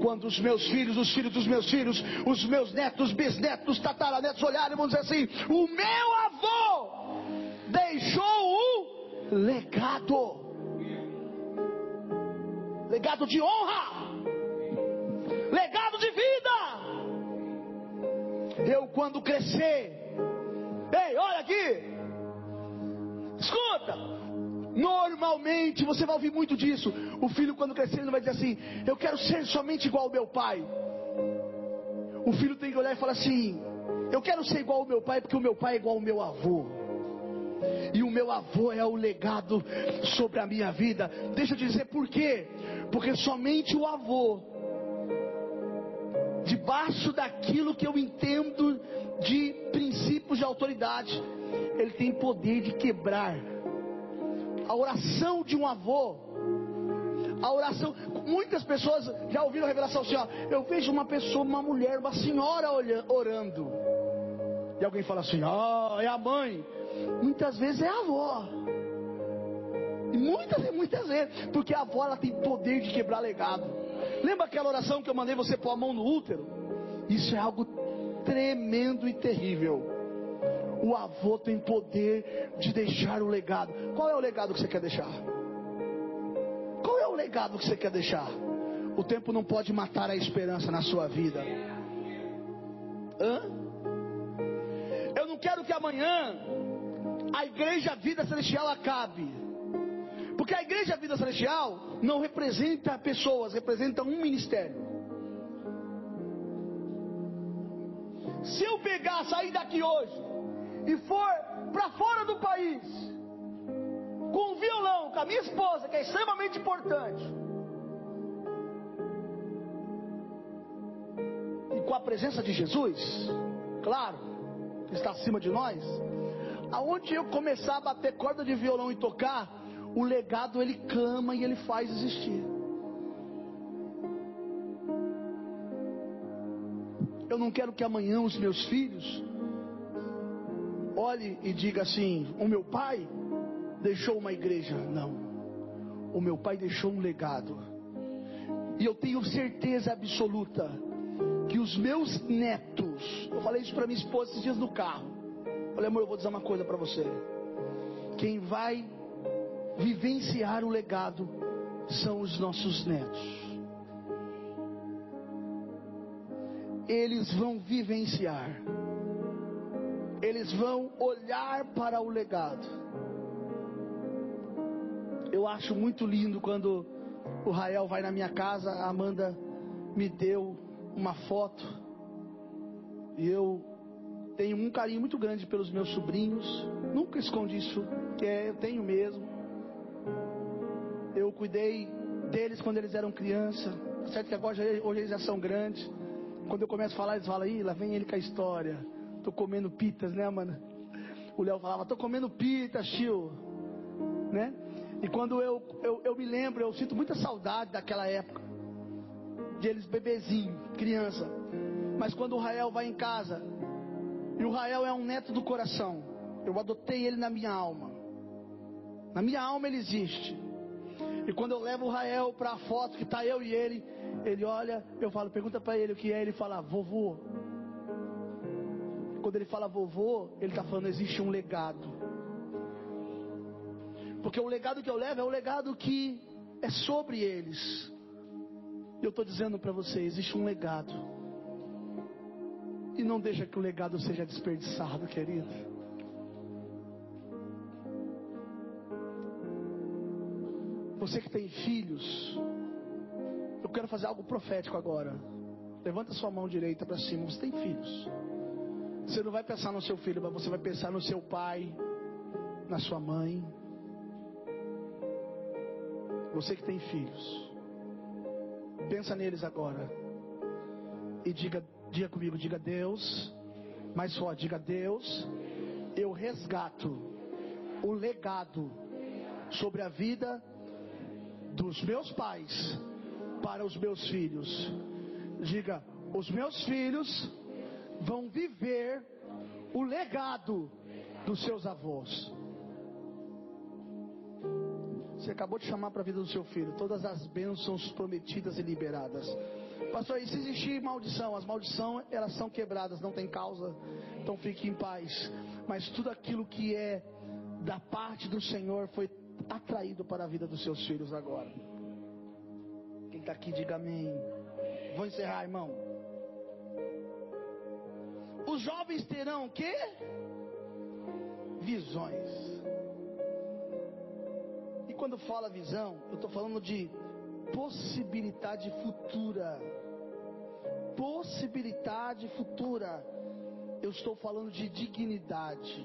Quando os meus filhos, os filhos dos meus filhos, os meus netos, bisnetos, tataranetos olharem e vão dizer assim: o meu avô deixou um legado. Legado de honra. Legado de vida. Eu quando crescer, ei, olha aqui. Escuta, Normalmente você vai ouvir muito disso. O filho, quando crescer, ele vai dizer assim: Eu quero ser somente igual ao meu pai. O filho tem que olhar e falar assim: Eu quero ser igual ao meu pai, porque o meu pai é igual ao meu avô. E o meu avô é o legado sobre a minha vida. Deixa eu dizer por quê? Porque somente o avô, debaixo daquilo que eu entendo de princípios de autoridade, ele tem poder de quebrar a oração de um avô, a oração, muitas pessoas já ouviram a revelação assim, ó, eu vejo uma pessoa, uma mulher, uma senhora orando, e alguém fala assim, ó, oh, é a mãe, muitas vezes é a avó, e muitas e muitas vezes, porque a avó ela tem poder de quebrar legado. Lembra aquela oração que eu mandei você pôr a mão no útero? Isso é algo tremendo e terrível o avô tem poder de deixar o legado. Qual é o legado que você quer deixar? Qual é o legado que você quer deixar? O tempo não pode matar a esperança na sua vida. Hã? Eu não quero que amanhã a igreja Vida Celestial acabe. Porque a igreja Vida Celestial não representa pessoas, representa um ministério. Se eu pegar, sair daqui hoje e for para fora do país, com um violão, com a minha esposa, que é extremamente importante, e com a presença de Jesus, claro, está acima de nós, aonde eu começar a bater corda de violão e tocar, o legado ele clama e ele faz existir. Eu não quero que amanhã os meus filhos olhe e diga assim: o meu pai deixou uma igreja. Não. O meu pai deixou um legado. E eu tenho certeza absoluta que os meus netos, eu falei isso para minha esposa esses dias no carro. Falei, amor, eu vou dizer uma coisa para você. Quem vai vivenciar o legado são os nossos netos. Eles vão vivenciar eles vão olhar para o legado. Eu acho muito lindo quando o Rael vai na minha casa, a Amanda me deu uma foto e eu tenho um carinho muito grande pelos meus sobrinhos. Nunca escondi isso, que é, eu tenho mesmo. Eu cuidei deles quando eles eram criança. Certo que agora hoje eles já são grandes. Quando eu começo a falar, eles falam, ih, lá vem ele com a história tô comendo pitas, né, mano? O Léo falava, tô comendo pitas, tio. Né? E quando eu, eu, eu me lembro, eu sinto muita saudade daquela época. De eles bebezinho, criança. Mas quando o Rael vai em casa, e o Rael é um neto do coração. Eu adotei ele na minha alma. Na minha alma ele existe. E quando eu levo o Rael para a foto que está eu e ele, ele olha, eu falo, pergunta para ele o que é, ele fala, vovô, quando ele fala vovô, ele está falando existe um legado. Porque o legado que eu levo é o legado que é sobre eles. Eu estou dizendo para você, existe um legado. E não deixa que o legado seja desperdiçado, querido. Você que tem filhos, eu quero fazer algo profético agora. Levanta sua mão direita para cima. Você tem filhos. Você não vai pensar no seu filho, mas você vai pensar no seu pai, na sua mãe. Você que tem filhos. Pensa neles agora. E diga, diga comigo, diga Deus. Mais forte, diga Deus. Eu resgato o legado sobre a vida dos meus pais para os meus filhos. Diga, os meus filhos vão viver o legado dos seus avós. Você acabou de chamar para a vida do seu filho todas as bênçãos prometidas e liberadas. Pastor, e se existir maldição, as maldições elas são quebradas, não tem causa, então fique em paz. Mas tudo aquilo que é da parte do Senhor foi atraído para a vida dos seus filhos agora. Quem está aqui, diga amém. Vou encerrar, irmão. Os jovens terão o? Visões. E quando fala visão, eu estou falando de possibilidade futura. Possibilidade futura. Eu estou falando de dignidade.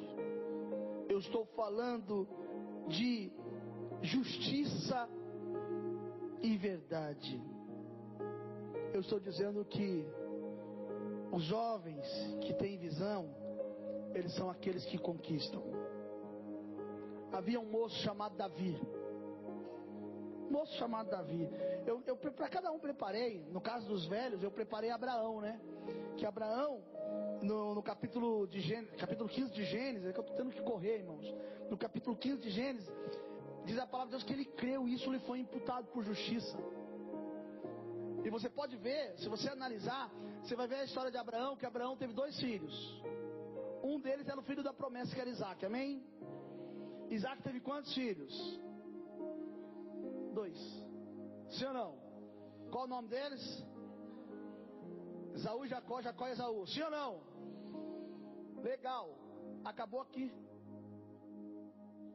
Eu estou falando de justiça e verdade. Eu estou dizendo que os jovens que têm visão, eles são aqueles que conquistam. Havia um moço chamado Davi. Um moço chamado Davi. Eu, eu para cada um preparei, no caso dos velhos, eu preparei Abraão, né? Que Abraão, no, no capítulo, de Gênesis, capítulo 15 de Gênesis, é que eu estou tendo que correr, irmãos. No capítulo 15 de Gênesis, diz a palavra de Deus que ele creu e isso lhe foi imputado por justiça. E você pode ver, se você analisar, você vai ver a história de Abraão, que Abraão teve dois filhos. Um deles era o filho da promessa, que era Isaac, amém? Isaac teve quantos filhos? Dois. Sim ou não? Qual o nome deles? Esaú, Jacó, Jacó e Esaú. Sim ou não? Legal. Acabou aqui.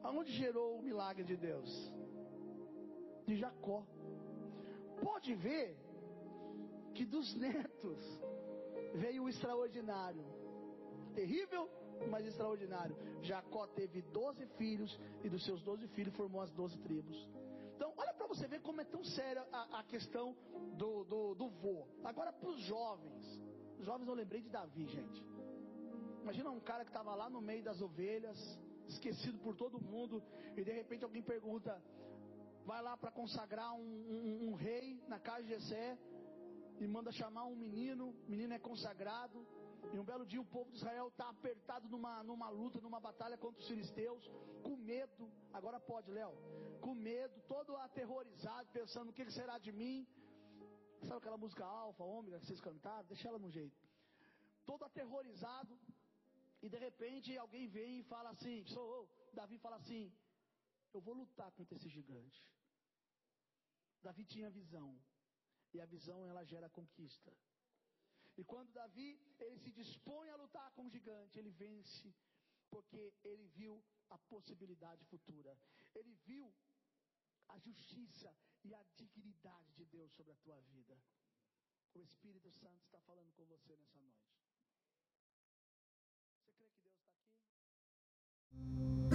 Aonde gerou o milagre de Deus? De Jacó. Pode ver que dos netos veio o extraordinário. Terrível, mas extraordinário. Jacó teve doze filhos e dos seus doze filhos formou as doze tribos. Então, olha para você ver como é tão séria a, a questão do, do, do vô. Agora, para os jovens. Os jovens eu lembrei de Davi, gente. Imagina um cara que estava lá no meio das ovelhas, esquecido por todo mundo, e de repente alguém pergunta: vai lá para consagrar um, um, um, rei na casa de Jessé, e manda chamar um menino, o menino é consagrado, e um belo dia o povo de Israel está apertado numa, numa luta, numa batalha contra os filisteus, com medo, agora pode, Léo, com medo, todo aterrorizado, pensando o que será de mim. Sabe aquela música alfa, ômega que vocês cantaram? Deixa ela no jeito. Todo aterrorizado, e de repente alguém vem e fala assim: sou Davi fala assim: eu vou lutar contra esse gigante. Davi tinha visão. E a visão ela gera conquista. E quando Davi, ele se dispõe a lutar com o gigante, ele vence, porque ele viu a possibilidade futura. Ele viu a justiça e a dignidade de Deus sobre a tua vida. O Espírito Santo está falando com você nessa noite. Você crê que Deus está aqui?